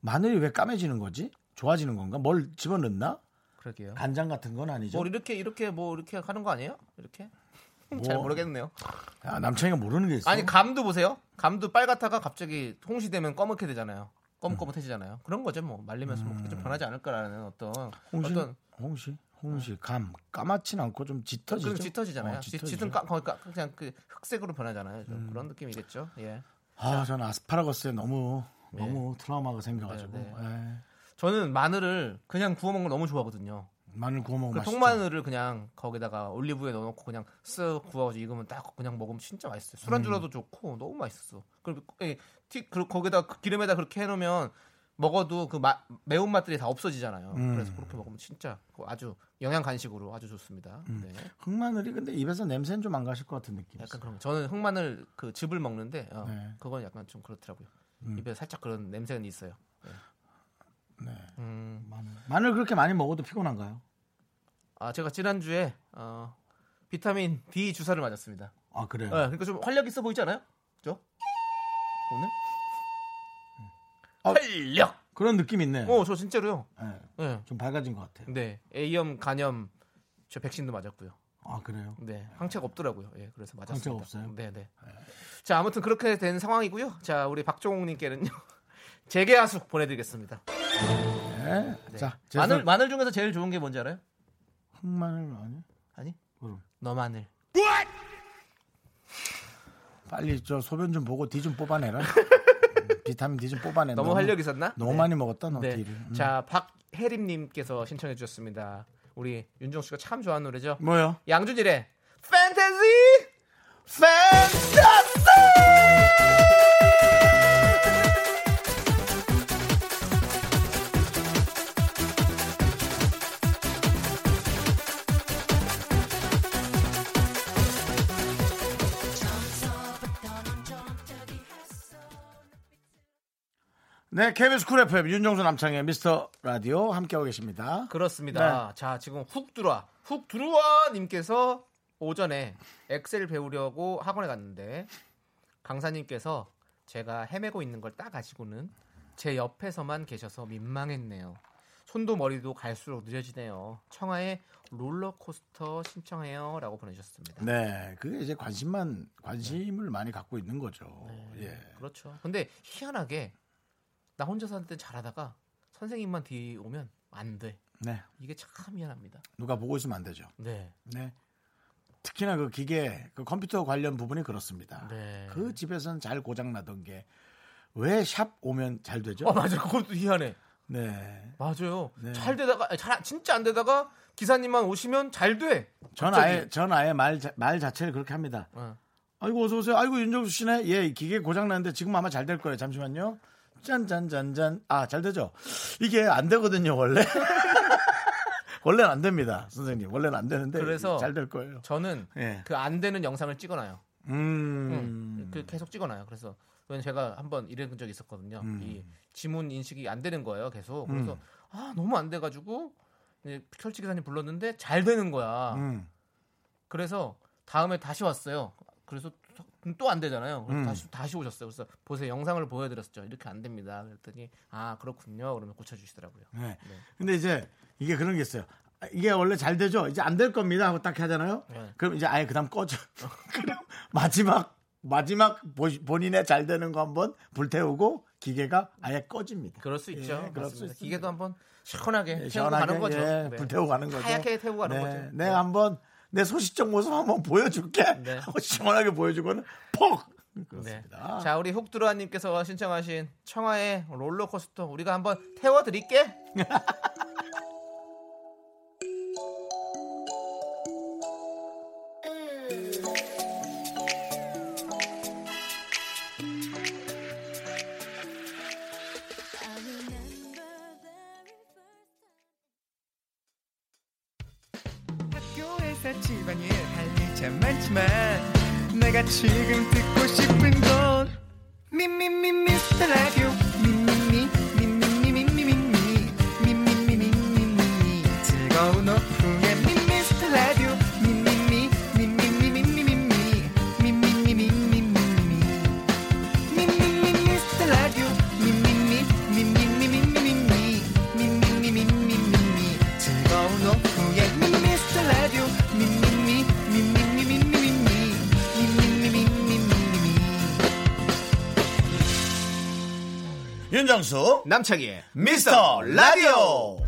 마늘이 왜 까매지는 거지? 좋아지는 건가? 뭘 집어넣나? 그러게요. 간장 같은 건 아니죠. 뭐 이렇게 이렇게 뭐 이렇게 하는 거 아니에요? 이렇게? <laughs> 뭐. 잘 모르겠네요. 야, 남창이가 모르는 게 있어. 아니 감도 보세요. 감도 빨갛다가 갑자기 홍시 되면 검게 되잖아요. 검검해지잖아요. 그런 거죠 뭐 말리면서 먹기 좀 변하지 않을까라는 어떤 홍시, 어떤 홍시, 홍시, 감 까맣진 않고 좀 짙어지죠. 그럼 짙어지잖아요. 어, 짙-. 짙은 까, 거의 까- 그냥 그 흑색으로 변하잖아요. 좀 그런 느낌이겠죠. 예. 아, 저는 아스파라거스에 너무 너무 트라우마가 생겨가지고 네, 예. 저는 마늘을 그냥 구워 먹는 걸 너무 좋아하거든요. 마늘 구워 먹으면 그 맛있죠. 통마늘을 그냥 거기다가 올리브유에 넣어놓고 그냥 쓱 구워가지고 익으면 딱 그냥 먹으면 진짜 맛있어요. 술안주로도 좋고 너무 맛있었어. 그리고 예, 티, 그, 거기다 그 기름에다 그렇게 해놓으면 먹어도 그 마- 매운 맛들이 다 없어지잖아요. 음. 그래서 그렇게 먹으면 진짜 그거 아주 영양 간식으로 아주 좋습니다. 네. 흑마늘이 근데 입에서 냄새는 좀 안 가실 것 같은 느낌. 약간 그런 거. 저는 흑마늘 그 즙을 먹는데 어, 네. 그건 약간 좀 그렇더라고요. 음. 입에 살짝 그런 냄새는 있어요. 네. 네. 음, 마늘. 마늘 그렇게 많이 먹어도 피곤한가요? 아 제가 지난 주에 어, 비타민 D 주사를 맞았습니다. 아 그래요. 네, 그러니까 좀 활력 있어 보이지 않아요? 저 오늘 아, 활력. 그런 느낌 있네. 어, 저 진짜로요. 예, 네. 좀 밝아진 것 같아요. 네, A염, 간염, 저 백신도 맞았고요. 아 그래요. 네, 항체가 없더라고요. 예, 그래서 맞았습니다. 항체가 없어요? 네, 네. 자, 아무튼 그렇게 된 상황이고요. 자, 우리 박종욱님께는요. <laughs> 재계 하수 보내드리겠습니다. 네. 네. 자, 제 마늘 손- 마늘 중에서 제일 좋은 게 뭔지 알아요? 흑마늘 아니? 아니, 그럼 너 마늘. 빨리 저 소변 좀 보고 D 좀 뽑아내라. <laughs> 음, 비타민 D 좀 뽑아내. 너무 활력 있었나? 너무 네. 많이 먹었다 너 네. D를. 음. 자, 박혜림님께서 신청해 주셨습니다. 우리 윤정 씨가 참 좋아하는 노래죠. 뭐요? 양준일의 판타지. 팬타스! 네, KBS 쿨 FM 윤정수 남창의 미스터 라디오 함께하고 계십니다. 그렇습니다. 네. 자, 지금 훅 들어와. 훅 들어와 님께서 오전에 엑셀 배우려고 학원에 갔는데 강사님께서 제가 헤매고 있는 걸 딱 아시고는 제 옆에서만 계셔서 민망했네요. 손도 머리도 갈수록 느려지네요. 청하의 롤러코스터 신청해요라고 보내주셨습니다. 네, 그게 이제 관심만 관심을 많이 갖고 있는 거죠. 예. 그렇죠. 근데 희한하게 나 혼자서 할때 잘하다가 선생님만 뒤 오면 안 돼. 네, 이게 참 미안합니다. 누가 보고 있으면 안 되죠. 네. 네. 특히나 그 기계, 그 컴퓨터 관련 부분이 그렇습니다. 네. 그 집에서는 잘 고장 나던 게 왜 샵 오면 잘 되죠? 어 맞아. 그것도 희한해. 네. 맞아요. 네. 잘 되다가 잘 진짜 안 되다가 기사님만 오시면 잘 돼. 전. 아예 전 아예 말, 자- 말 자체를 그렇게 합니다. 어. 아이고 어서 오세요. 아이고 윤정수 씨네. 예, 기계 고장 났는데 지금 아마 잘 될 거예요. 잠시만요. 짠짠짠짠. 아, 잘 되죠. 이게 안 되거든요, 원래. <laughs> 원래는 안 됩니다, 선생님. 원래는 안 되는데 그래서 잘 될 거예요. 저는 예. 그안 되는 영상을 찍어놔요. 음. 그 계속 찍어놔요. 그래서 제가 한번 이런 적이 있었거든요. 음. 이 지문 인식이 안 되는 거예요. 계속. 그래서 아 너무 안 돼가지고 이제 철치 기사님 불렀는데 잘 되는 거야. 음. 그래서 다음에 다시 왔어요. 그래서 또 안 되잖아요. 음. 다시 다시 오셨어요. 그래서 보세요 영상을 보여드렸죠. 이렇게 안 됩니다. 그랬더니 아 그렇군요. 그러면 고쳐주시더라고요. 네. 근데 이제 이게 그런 게 있어요. 아, 이게 원래 잘 되죠. 이제 안 될 겁니다 하고 딱 하잖아요. 네. 그럼 이제 아예 그다음 꺼져. <laughs> 그럼 마지막 마지막 보- 본인의 잘 되는 거 한번 불태우고 기계가 아예 꺼집니다. 그럴 수 있죠. 예, 그럴 수. 있습니다. 기계도 한번 시원하게 예, 태우고 시원하게, 가는 거죠. 예, 네. 불태우고 가는 거죠. 하얗게 태우고 가는 네, 거죠. 네. 내가 한번 내 소시적 모습 한번 보여줄게. 네. <laughs> 하고 시원하게 보여주고는 퍽. 네. 그렇습니다. 자, 우리 훅드루아님께서 신청하신 청하의 롤러코스터 우리가 한번 태워드릴게. <laughs> 윤정수 남창희의 미스터 라디오.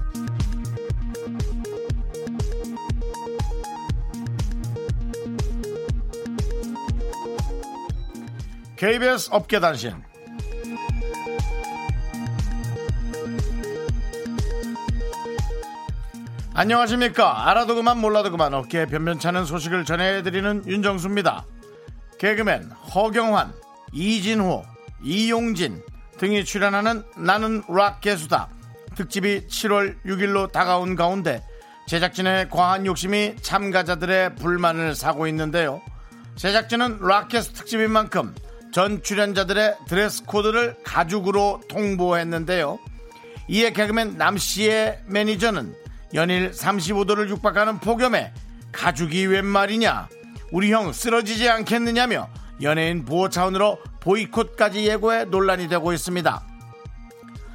KBS 업계 단신. 안녕하십니까? 알아도 그만 몰라도 그만 어깨에 변변찮은 소식을 전해드리는 윤정수입니다. 개그맨 허경환, 이진호, 이용진 등이 출연하는 나는 락 개수다 특집이 7월 6일로 다가온 가운데 제작진의 과한 욕심이 참가자들의 불만을 사고 있는데요. 제작진은 락캐스 특집인 만큼 전 출연자들의 드레스 코드를 가죽으로 통보했는데요. 이에 개그맨 남씨의 매니저는 연일 35도를 육박하는 폭염에 가죽이 웬 말이냐 우리 형 쓰러지지 않겠느냐며 연예인 보호 차원으로 보이콧까지 예고해 논란이 되고 있습니다.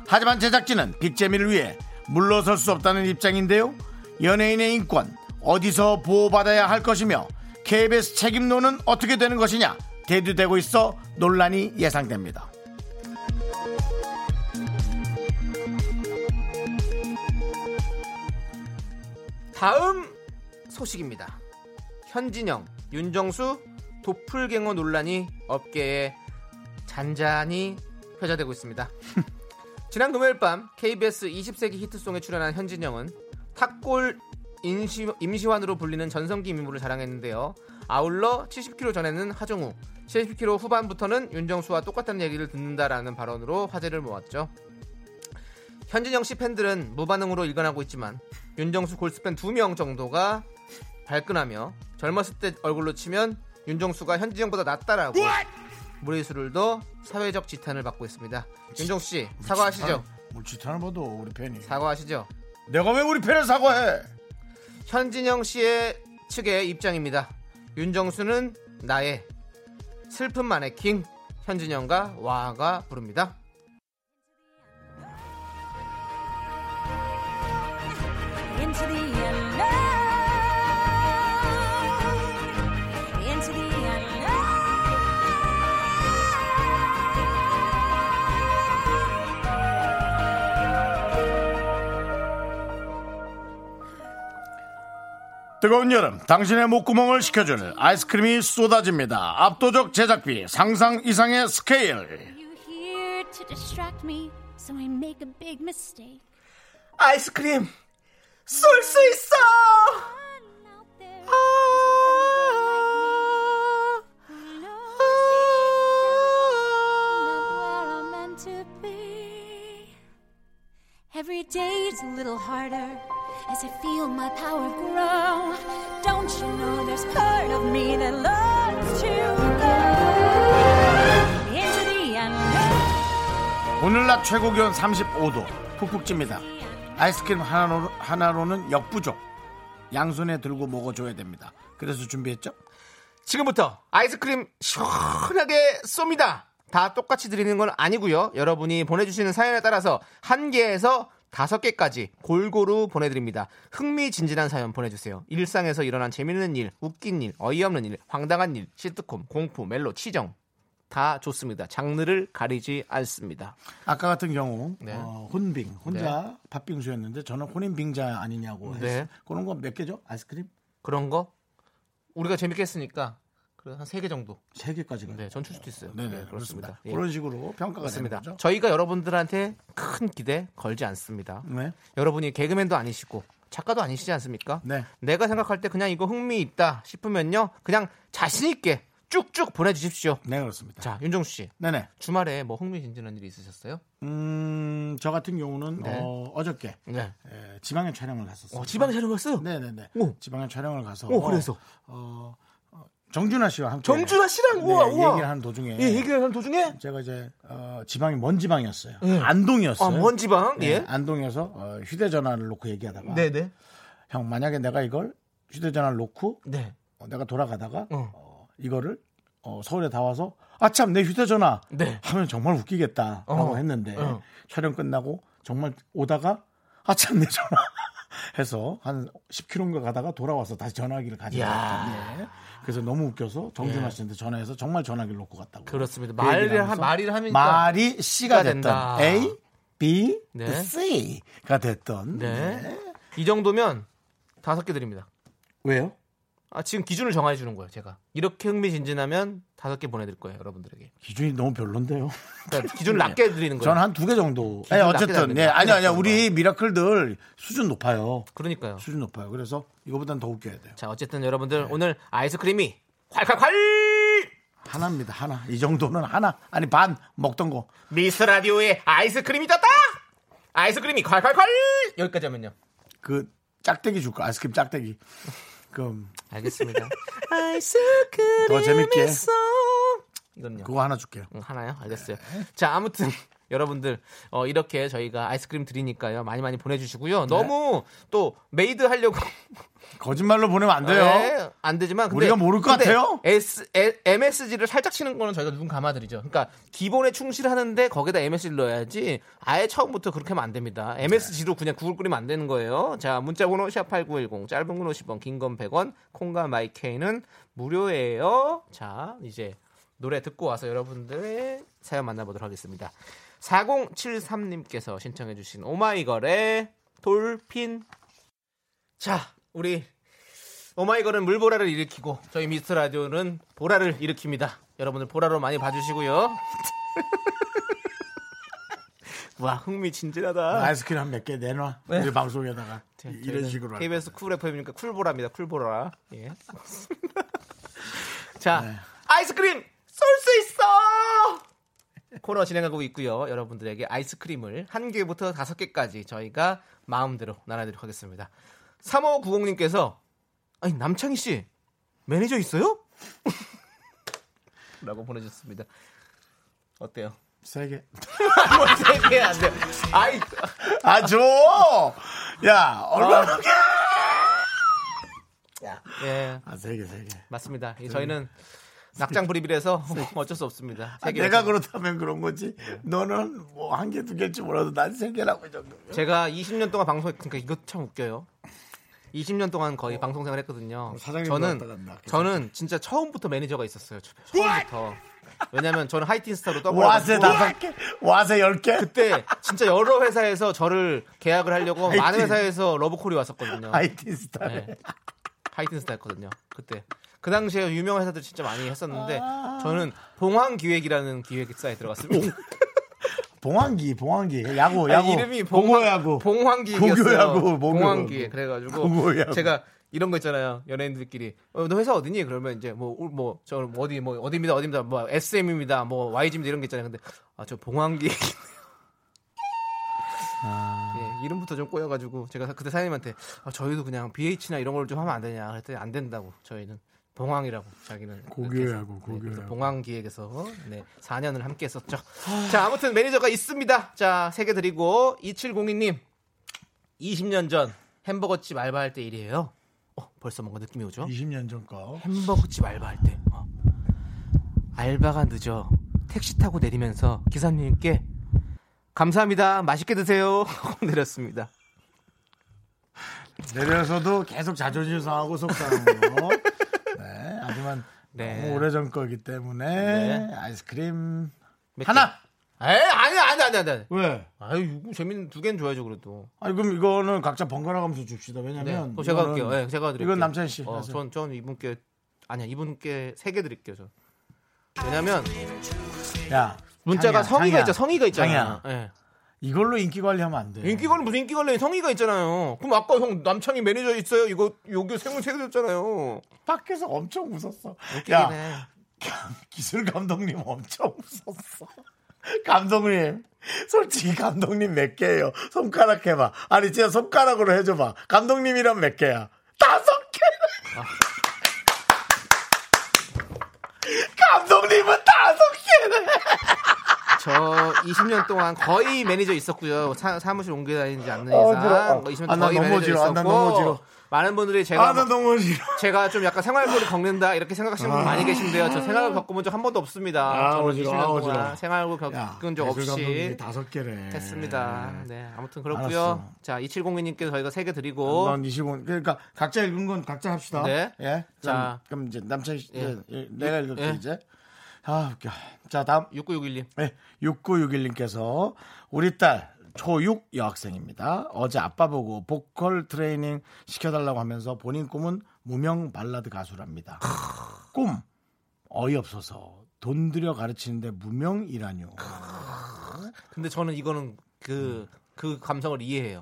하지만 제작진은 빅재미를 위해 물러설 수 없다는 입장인데요. 연예인의 인권 어디서 보호받아야 할 것이며 KBS 책임론은 어떻게 되는 것이냐 대두되고 있어 논란이 예상됩니다. 다음 소식입니다. 현진영, 윤정수 도플갱어 논란이 업계에 잔잔히 회자되고 있습니다. <laughs> 지난 금요일 밤 KBS 20세기 히트송에 출연한 현진영은 탁골 임시, 임시완으로 불리는 전성기 미모를 자랑했는데요. 아울러 70kg 전에는 하정우, 70kg 후반부터는 윤정수와 똑같다는 얘기를 듣는다라는 발언으로 화제를 모았죠. 현진영 씨 팬들은 무반응으로 일관하고 있지만 윤정수 골스팬 2명 정도가 발끈하며 젊었을 때 얼굴로 치면 윤정수가 현진영보다 낫다라고 무리수를 더 사회적 지탄을 받고 있습니다. 윤정수 씨 사과하시죠. 물치타는 봐도 우리 팬이. 사과하시죠. 내가 왜 우리 팬을 사과해? 현진영 씨의 측의 입장입니다. 윤정수는 나의 슬픈 마네킹 현진영과 와가 부릅니다. Into the unknown. 뜨거운 여름 당신의 목구멍을 식혀줄 아이스크림이 쏟아집니다. 압도적 제작비 상상 이상의 스케일. You here to distract me, so I make a big mistake. 아이스크림 쏠 수 있어. Out there, 아. As I feel my power grow. Don't you know there's part of me that loves to go into the unknown? 오늘 낮 최고 기온 35도 푹푹 찝니다. 아이스크림 하나로, 하나로는 역부족. 양손에 들고 먹어줘야 됩니다. 그래서 준비했죠? 지금부터 아이스크림 시원하게 쏩니다. 다 똑같이 드리는 건 아니고요. 여러분이 보내주시는 사연에 따라서 한 개에서 다섯 개까지 골고루 보내드립니다. 흥미진진한 사연 보내주세요. 일상에서 일어난 재밌는 일, 웃긴 일, 어이없는 일, 황당한 일, 시트콤, 공포, 멜로, 치정 다 좋습니다. 장르를 가리지 않습니다. 아까 같은 경우 네. 어, 혼빙 혼자 팥빙수였는데 저는 혼인빙자 아니냐고 네. 했어요. 그런 거 몇 개죠? 아이스크림 그런 거 우리가 재밌게 했으니까 한세 개 정도 세 개까지가. 네, 전출 수도 있어요. 네네 네, 그렇습니다. 예. 그런 식으로 평가가 거죠. 저희가 여러분들한테 큰 기대 걸지 않습니다. 네. 여러분이 개그맨도 아니시고 작가도 아니시지 않습니까? 네. 내가 생각할 때 그냥 이거 흥미 있다 싶으면요. 그냥 자신 있게 쭉쭉 보내주십시오. 네 그렇습니다. 자, 윤정수 씨. 네네. 주말에 뭐 흥미진진한 일이 있으셨어요? 음, 저 같은 경우는 네. 어, 어저께 네. 에, 지방에 촬영을 갔었어요. 어, 지방에 촬영 갔어요? 네네네. 오. 지방에 촬영을 가서 오, 그래서? 어, 어, 정준하 씨와 함께 정준하 씨랑 네, 우와, 우와. 얘기를 하는 도중에 예, 얘기를 하는 도중에 제가 이제 어, 지방이 먼 지방이었어요. 예. 안동이었어요. 아, 먼 지방? 네, 예. 안동에서 어, 휴대전화를 놓고 얘기하다가 네, 네. 형 만약에 내가 이걸 휴대전화를 놓고 네. 어, 내가 돌아가다가 어. 어, 이거를 어, 서울에 다 와서 아참 내 휴대전화 네. 하면 정말 웃기겠다라고 어. 했는데 어. 촬영 끝나고 정말 오다가 아참 내 전화 해서 한 10km인가 가다가 돌아와서 다시 전화기를 이야. 가져갔다. 네. 그래서 너무 웃겨서 정준하 예. 씨한테 전화해서 정말 전화기를 놓고 갔다고. 그렇습니다. 그 말을 하, 하면서 말을 하니까 말이 씨가 됐던. A B, 네. the C가 됐던. 네. 이 정도면 다섯 개 드립니다. 왜요? 아, 지금 기준을 정해 주는 거예요, 제가. 이렇게 흥미진진하면 다섯 개 보내드릴 거예요, 여러분들에게. 기준이 너무 별론데요. 그러니까 기준을 낮게 드리는 거예요. 저는 한 두 개 정도. 네, 어쨌든 네. 아니 아니야 우리 미라클들 수준 높아요. 그러니까요. 수준 높아요. 그래서 이거보단 더 웃겨야 돼요. 자, 어쨌든 여러분들 오늘 아이스크림이 콸콸콸! 하나입니다. 하나. 이 정도는 하나. 아니 반 먹던 거. 미스 라디오에 아이스크림이 떴다! 아이스크림이 콸콸콸! 여기까지 하면요. 그 짝대기 줄까? 아이스크림 짝대기. 그럼 알겠습니다. <laughs> 더 재밌게. 이건요. 그거 하나 줄게요. 응, 하나요? 알겠어요. 자, 아무튼 <laughs> 여러분들 어, 이렇게 저희가 아이스크림 드리니까요. 많이 많이 보내주시고요. 너무 또 made 하려고 <laughs> 거짓말로 보내면 안 돼요. 네, 안 되지만 근데, 우리가 모를 것 같아요? S, 에- MSG를 살짝 치는 거는 저희가 눈 감아드리죠. 그러니까 기본에 충실하는데 거기다 MSG를 넣어야지 아예 처음부터 그렇게 하면 안 됩니다. MSG로 그냥 국을 끓이면 안 되는 거예요. 자 문자번호 샵8910 짧은 건 50원 긴 건 100원 콩과 마이케이는 무료예요. 자 이제 노래 듣고 와서 여러분들의 사연 만나보도록 하겠습니다. 4073님께서 신청해 주신 오마이걸의 돌핀 자, 우리 오마이걸은 물보라를 일으키고 저희 미스터 라디오는 보라를 일으킵니다. 여러분들 보라로 많이 봐주시고요. <laughs> 와 흥미진진하다. 아이스크림 한 몇 개 내놔. 우리 방송에다가 이런 식으로. 할 KBS 쿨 FM이니까 쿨보라입니다. 쿨보라. 예. <laughs> 자, 아이스크림 쏠 수 있어. 코너 진행하고 있고요. 여러분들에게 아이스크림을 한 개부터 다섯 개까지 저희가 마음대로 나눠드리도록 하겠습니다. 3590님께서 아니 남창희 씨 매니저 있어요? <laughs> 라고 보내주셨습니다. 어때요? 세 개. 뭐세개안 돼. 아이 아 줘. 야 얼마나? 예 아세 개, 세 개. 맞습니다. 이 저희는 낙장 불입이라서 어쩔 수 없습니다. 아. 내가 그렇다면 그런 거지. 너는 뭐 한 개, 두 개일지 몰라도 난 세 개라고 이 정도. 제가 20년 동안 방송했 그러니까 이거 참 웃겨요. 20년 동안 거의 방송 생활 했거든요. 어. 저는. 저는 진짜 처음부터 매니저가 있었어요. 처음부터. 왜냐면 저는 하이틴 스타로 와세 떠벌어가지고 다섯 개, 와세 열 개. 그때 진짜 여러 회사에서 저를 계약을 하려고 많은 하이틴. 회사에서 러브콜이 왔었거든요. 하이틴 스타. 네. 하이틴 스타였거든요. 그때. 그 당시에 유명한 회사들 진짜 많이 했었는데 저는 봉황 기획이라는 기획사에 들어갔습니다. 봉황기, 봉황기, 야구, 아니, 야구. 이름이 봉고야구. 봉황기획이었어요. 고교야구, 봉고야구. 봉황기획. 그래가지고 봉고야구. 제가 이런 거 있잖아요. 연예인들끼리 어, 너 회사 어디니? 그러면 이제 뭐 뭐 저 어디 뭐 어디입니다 어디입니다 뭐 SM입니다 뭐 YG입니다 이런 게 있잖아요. 근데 아 저 봉황기 예, 이름부터 좀 꼬여가지고 제가 그때 사장님한테 아, 저희도 그냥 BH나 이런 걸 좀 하면 안 되냐 그랬더니 안 된다고 저희는 봉황이라고 자기는 그렇게 해서, 네, 고교야구. 봉황 기획에서 네 4년을 함께 했었죠. 자 아무튼 매니저가 있습니다. 자 세 개 드리고 2702님 20년 전 햄버거집 알바할 때 일이에요. 어, 벌써 뭔가 느낌이 오죠? 20년 전 거. 햄버거집 알바할 때 어. 알바가 늦어 택시 타고 내리면서 기사님께 감사합니다 맛있게 드세요 하고 <laughs> 내렸습니다 내려서도 계속 자존심 상하고 속상하고. 네, 네. 너무 오래전 거기 때문에 네. 아이스크림 몇 하나. 에 아니 아니 아니 아니 왜? 아유 이거 재밌는 두 개는 줘야죠 그래도 아니 그럼 이거는 각자 번갈아 가면서 줍시다. 네 왜냐면 그럼 제가 이거는- 할게요 네, 제가 드릴게요 이건 남찬 씨. 어. 전, 전 이분께 아니야 이분께 세 개 드릴게요 저 왜냐면 야, 문자가 장이야, 성의가. 있죠 성의가 있잖아요 장 이걸로 인기 관리하면 안 돼. 인기 관리 무슨 인기 관리 성의가 있잖아요 그럼 아까 형 남창이 매니저 있어요 이거 여기 세금 세금 줬잖아요 밖에서 엄청 웃었어. 야, 해 기술 감독님 엄청 웃었어. <laughs> 감독님, 솔직히 감독님 몇 개예요? 손가락 해봐. 아니 진짜 손가락으로 해줘봐. 감독님이란 몇 개야? 다섯 개. <laughs> 감독님은 다섯 개네. 저 20년 동안 거의 매니저 있었고요. 사, 사무실 옮겨 다니지 않는 어, 이상. 뭐 20년 아, 나 거의 너무 매니저 싫어. 아, 있었고 나 너무 싫어. 많은 분들이 제가 아, 나 너무 싫어. 제가 좀 약간 생활고를 겪는다 이렇게 생각하시는 분 많이 계신데요. 저 생활고 겪어본 적 한 번도 없습니다. 아, 저는 어지러워, 20년 아, 동안 어지러워. 생활고 야, 겪은 적 없이 다섯 개래. 했습니다. 네, 아무튼 그렇고요. 알았어. 자, 2702님께서 저희가 세 개 드리고 넌 25. 그러니까 각자 읽은 건 각자 합시다. 네. 예. 자. 자, 그럼 이제 남창 씨, 예. 예, 내가 읽을게 예. 이제. 아, 웃겨. 자, 다음. 6961님. 네, 6961님께서 우리 딸 초6 여학생입니다. 어제 아빠 보고 보컬 트레이닝 시켜달라고 하면서 본인 꿈은 무명 발라드 가수랍니다. 꿈 어이없어서 돈 들여 가르치는데 무명이라뇨. 근데 저는 이거는 그, 그 감성을 이해해요.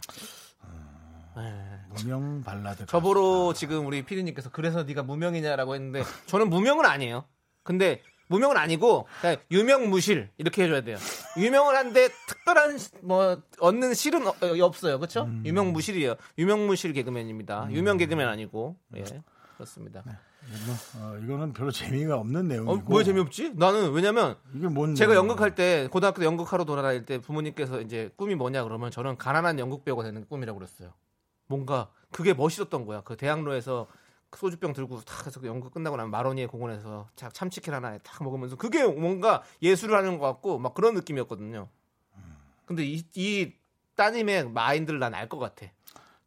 네. 무명 발라드 저보러 지금 우리 피디님께서 그래서 네가 무명이냐라고 했는데 저는 무명은 아니에요. 근데 무명은 아니고 그냥 유명무실 이렇게 해줘야 돼요. 유명을 한데 특별한 시- 뭐 얻는 실은 어- 어- 없어요, 그렇죠? 유명무실이에요. 유명무실 개그맨입니다. 유명 개그맨 아니고 예 그렇습니다. 뭐, 어, 이거는 별로 재미가 없는 내용이고. 어, 왜 재미없지? 나는 왜냐면 이게 뭔 제가 내용이야? 연극할 때 고등학교 때 연극하러 돌아다닐 때 부모님께서 이제 꿈이 뭐냐 그러면 저는 가난한 연극 배우가 되는 게 꿈이라고 그랬어요. 뭔가 그게 멋있었던 거야. 그 대학로에서 소주병 들고 탁 해서 그 연극 끝나고 나면 마로니에 공원에서 자- 참치킨 하나에 탁 먹으면서 그게 뭔가 예술을 하는 것 같고 막 그런 느낌이었거든요. 근데 이, 이 따님의 마인드를 난 알 것 같아.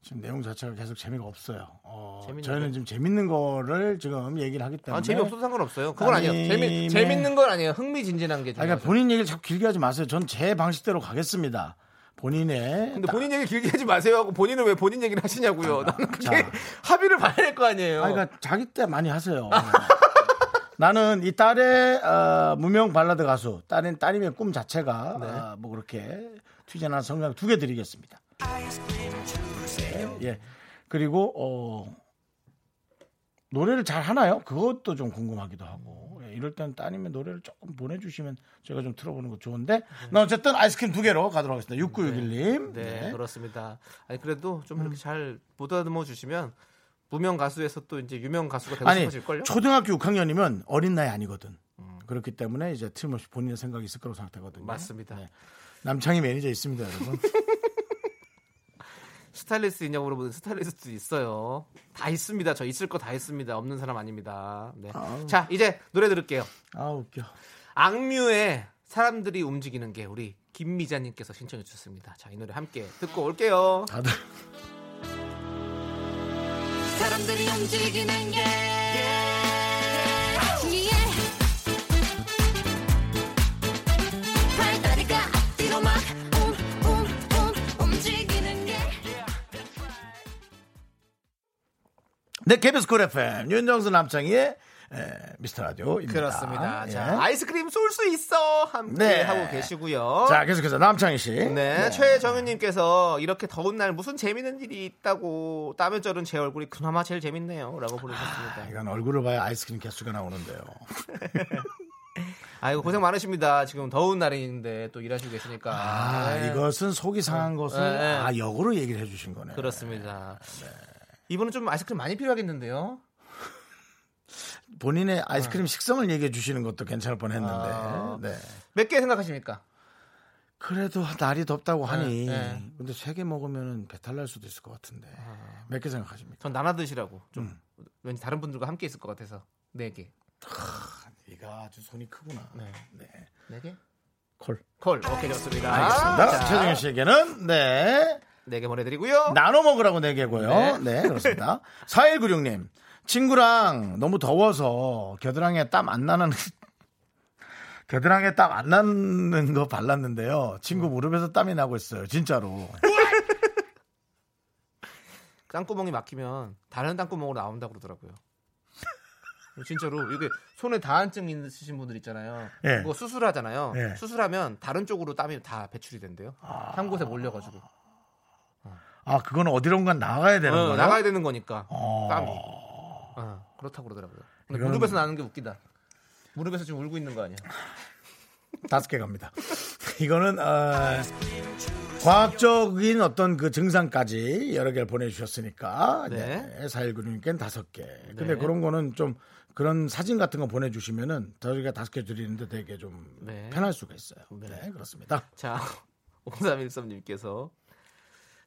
지금 내용 자체가 계속 재미가 없어요. 어? 저희는 지금 재밌는 거를 지금 얘기를 하기 때문에. 아, 재미없어도 상관없어요. 그건 아니에요. 재미, 재밌는 건 아니에요. 흥미진진한 게 아니, 그러니까 중요하죠. 본인 얘기를 자꾸 길게 하지 마세요. 전 제 방식대로 가겠습니다. 본인의. 근데 딱- 본인 얘기 길게 하지 마세요 하고 본인은 왜 본인 얘기를 하시냐고요. 나는 그게 자. <laughs> 합의를 봐야 될 거 아니에요. 아니, 그러니까 자기 때 많이 하세요. <laughs> 나는 이 딸의 어, 무명 발라드 가수, 딸인 따님의 꿈 자체가 네. 어, 뭐 그렇게 튀어나온 성명 두개 드리겠습니다. 네, 예. 그리고 어, 노래를 잘 하나요? 그것도 좀 궁금하기도 하고. 예, 이럴 땐 따님의 노래를 조금 보내주시면 제가 좀 들어보는 거 좋은데. 나 어쨌든 아이스크림 두 개로 가도록 하겠습니다. 6961님. 네, 그렇습니다. 아니 그래도 좀 음. 이렇게 잘 보다듬어 주시면 무명 가수에서 또 이제 유명 가수가 되고 아니 싶어질 걸요. 초등학교 6학년이면 어린 나이 아니거든. 그렇기 때문에 이제 틀림없이 본인의 생각이 있을 거라고 생각되거든요. 맞습니다. 네. 남창희 매니저 있습니다, 여러분. <laughs> 스타일리스트 있냐고 물어보는 스타일리스트 있어요. 다 있습니다. 저 있을 거 다 있습니다. 없는 사람 아닙니다. 네. 자, 이제 노래 들을게요. 아 웃겨. 악뮤의 사람들이 움직이는 게 우리 김미자님께서 신청해 주셨습니다. 자, 이 노래 함께 듣고 올게요. 다들 사람들이 움직이는 게 네, KBS 쿨 FM 윤정수 남창희의 에, 미스터 라디오입니다. 그렇습니다. 예. 자, 아이스크림 쏠 수 있어 함께 네. 하고 계시고요. 자, 계속해서 남창희 씨. 네, 최정윤님께서 이렇게 더운 날 무슨 재밌는 일이 있다고 땀을 쩔은 제 얼굴이 그나마 제일 재밌네요라고 보내셨습니다. 이건 얼굴을 봐야 아이스크림 개수가 나오는데요. <laughs> 아이고 고생 많으십니다. 지금 더운 날인데 또 일하시고 계시니까. 아, 네. 이것은 속이 상한 것을 네, 네. 아 역으로 얘기를 해주신 거네. 그렇습니다. 이분은 좀 아이스크림 많이 필요하겠는데요. 본인의 아이스크림 식성을 얘기해 주시는 것도 괜찮을 뻔했는데. 아. 네. 몇 개 생각하십니까? 그래도 날이 덥다고 하니. 네. 근데 세 개 먹으면 배탈 날 수도 있을 것 같은데. 몇개 생각하십니까? 전 나눠 드시라고. 좀 음. 왠지 다른 분들과 함께 있을 것 같아서 네 개. 네가 아주 손이 크구나. 네. 네. 네 개? 콜. 콜. 오케이 좋습니다. 알겠습니다. 자, 최정현 씨에게는 네. 네개 보내드리고요. 나눠 먹으라고 네 개고요. 네. 네, 그렇습니다. <laughs> 4196님. 친구랑 너무 더워서 겨드랑이에 땀 안 나는 <laughs> 겨드랑이에 땀 안 나는 거 발랐는데요. 친구 무릎에서 땀이 나고 있어요. 진짜로. <laughs> 땅구멍이 막히면 다른 땅구멍으로 나온다고 그러더라고요. 진짜로 이게 손에 다한증 있으신 분들 있잖아요. 예. 그거 수술하잖아요. 예. 수술하면 다른 쪽으로 땀이 다 배출이 된대요. 한 곳에 몰려가지고 아, 그건 어디론가 나가야 되는 어, 거예요? 나가야 되는 거니까 어. 땀이 어, 그렇다고 그러더라고요. 근데 이거는- 무릎에서 나는 게 웃기다. 무릎에서 지금 울고 있는 거 아니야? <laughs> 다섯 개 갑니다. 이거는 어, 과학적인 어떤 그 증상까지 여러 개를 보내주셨으니까 네. 네. 4196님께는 다섯 개. 근데 네. 그런 거는 좀 그런 사진 같은 거 보내주시면은 저희가 다섯 개 드리는데 되게 좀 네. 편할 수가 있어요. 네. 네, 그렇습니다. 자, <laughs> 5313님께서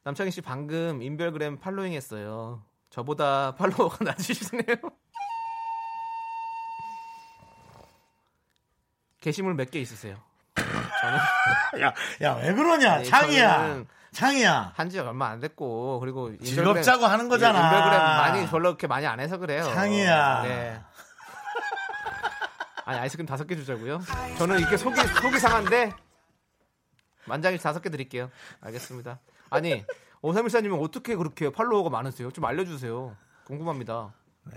남창희 씨 방금 인별그램 팔로잉 했어요. 저보다 팔로워가 낮으시네요. <laughs> 게시물 몇 개 있으세요? 저는 <laughs> 야, 야, 왜 그러냐, 네, 창이야, 창이야. 한지 얼마 안 됐고 그리고 즐겁자고 하는 거잖아. 인별그램 많이 별로 그렇게 많이 안 해서 그래요. 창이야. 네. 아니 아이스크림 다섯 개 주자고요. 저는 이렇게 속이 속이 상한데 만장일 다섯 개 드릴게요. 알겠습니다. 아니 오삼일사님은 어떻게 그렇게 팔로워가 많으세요? 좀 알려주세요. 궁금합니다. 네.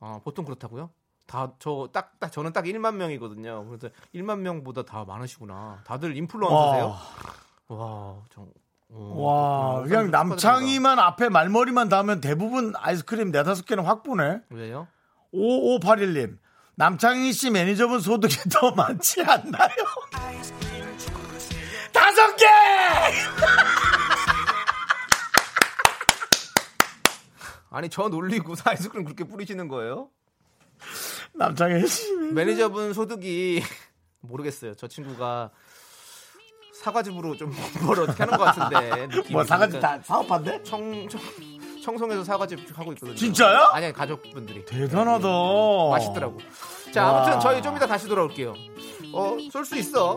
아 보통 그렇다고요? 다 저 딱 딱 저는 딱 1만 명이거든요. 그래서 1만 명보다 다 많으시구나. 다들 인플루언서세요? 와, 정, 오, 와. 그냥. 남창희만 앞에 말머리만 닿으면 대부분 아이스크림 네다섯 개는 확 보네. 왜요? 5581님. 남창희 씨 매니저분 소득이 더 많지 않나요? 다섯 개! <laughs> 아니 저 놀리고 <laughs> 아이스크림 그렇게 뿌리시는 거예요? 남창희 씨. 매니저분 소득이 모르겠어요. 저 친구가 사과즙으로 좀 벌어 어떻게 하는 것 같은데 느낌이. 뭐 그러니까 다 사업한데? 청, 청 청송에서 사과즙 하고 있거든요. 진짜요? 아니 가족분들이 대단하다. 맛있더라고. 자 와. 아무튼 저희 좀 이따 다시 돌아올게요. 어쏠 수 있어.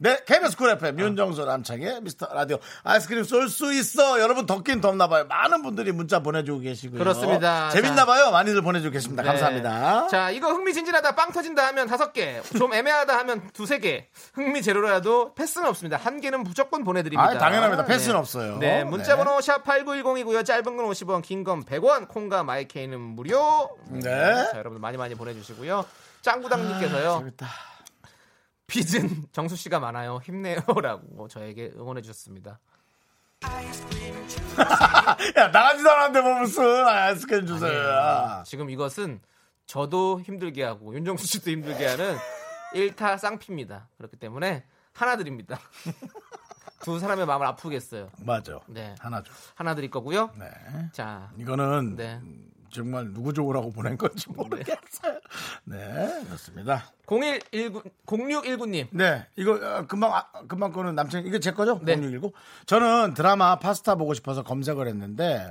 네, KBS 쿨 FM 윤정수 남창희의 미스터 라디오 아이스크림 쏠 수 있어. 여러분 덥긴 덥나 봐요. 많은 분들이 문자 보내주고 계시고요. 그렇습니다. 재밌나 봐요. 많이들 보내주고 계십니다. 네. 감사합니다. 자, 이거 흥미진진하다, 빵 터진다 하면 다섯 개, 좀 애매하다 하면 두세 개, 흥미 제로라도 패스는 없습니다. 한 개는 무조건 보내드립니다. 아, 당연합니다. 패스는 없어요. 네, 문자번호 네. 샵8910이고요. 짧은 건 50원, 긴 건 100원, 콩과 마이케이는 무료. 네. 자, 여러분들 많이 많이 보내주시고요. 짱구당님께서요. 아, 재밌다. 빚은 <laughs> 정수 씨가 많아요. 힘내요라고 저에게 응원해 주셨습니다. <laughs> 야, 나가지도 않았는데 뭐 무슨 아이스크림 주세요. 야. 지금 이것은 저도 힘들게 하고 윤정수 씨도 힘들게 하는 <laughs> 일타 쌍피입니다. 그렇기 때문에 하나 드립니다. 두 사람의 마음을 아프겠어요. 맞아. 네. 하나죠. 하나 드릴 거고요. 네. 자, 이거는 네. 정말 누구 좋으라고 보낸 건지 모르겠어요. 네, 그렇습니다. 0119 0619님. 네, 이거 어, 금방 아, 금방 거는 남친 이거 제 거죠? 네. 061. 저는 드라마 파스타 보고 싶어서 검색을 했는데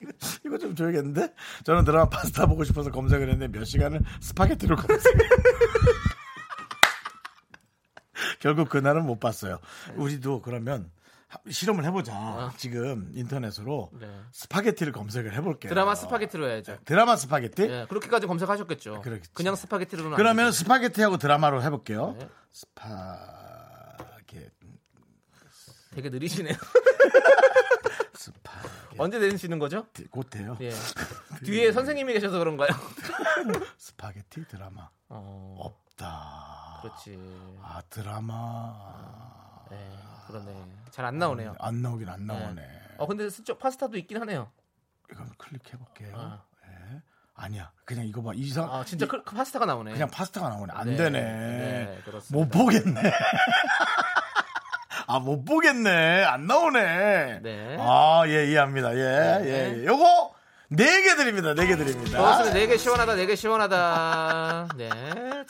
<laughs> 이거- 좀 줘야겠는데? 저는 드라마 파스타 보고 싶어서 검색을 했는데 몇 시간을 스파게티로 검색. <laughs> 결국 그날은 못 봤어요. 우리도 그러면 하- 실험을 해보자. 지금 인터넷으로 네. 스파게티를 검색을 해볼게요. 드라마 스파게티로 해야죠. 드라마 스파게티? 예, 그렇게까지 검색하셨겠죠. 그렇겠지. 그냥 스파게티로는 그러면 아니죠. 스파게티하고 드라마로 해볼게요. 네. 스파게 되게 느리시네요. <laughs> 스파게티 언제 내시는 거죠? 곧 돼요. 예. <laughs> 뒤에 선생님이 계셔서 그런가요? <laughs> 스파게티 드라마 어, 없다. 그렇지. 아 드라마 네, 그러네. 잘 안 나오네요. 안 나오긴 안 나오네. 어, 근데 스쪽 파스타도 있긴 하네요. 이건 클릭해 볼게요. 아. 예. 아니야. 그냥 이거 봐 이상. 아, 진짜 이- 그, 그 파스타가 나오네. 그냥 파스타가 나오네. 안 네, 되네. 네. 못 보겠네. <laughs> 아, 못 보겠네. 안 나오네. 네. 아, 예, 이해합니다. 예, 네. 예, 예. 요거, 네 개 드립니다. 네 개 드립니다. 그렇습니다. 네개 시원하다, 네 개 시원하다. 네.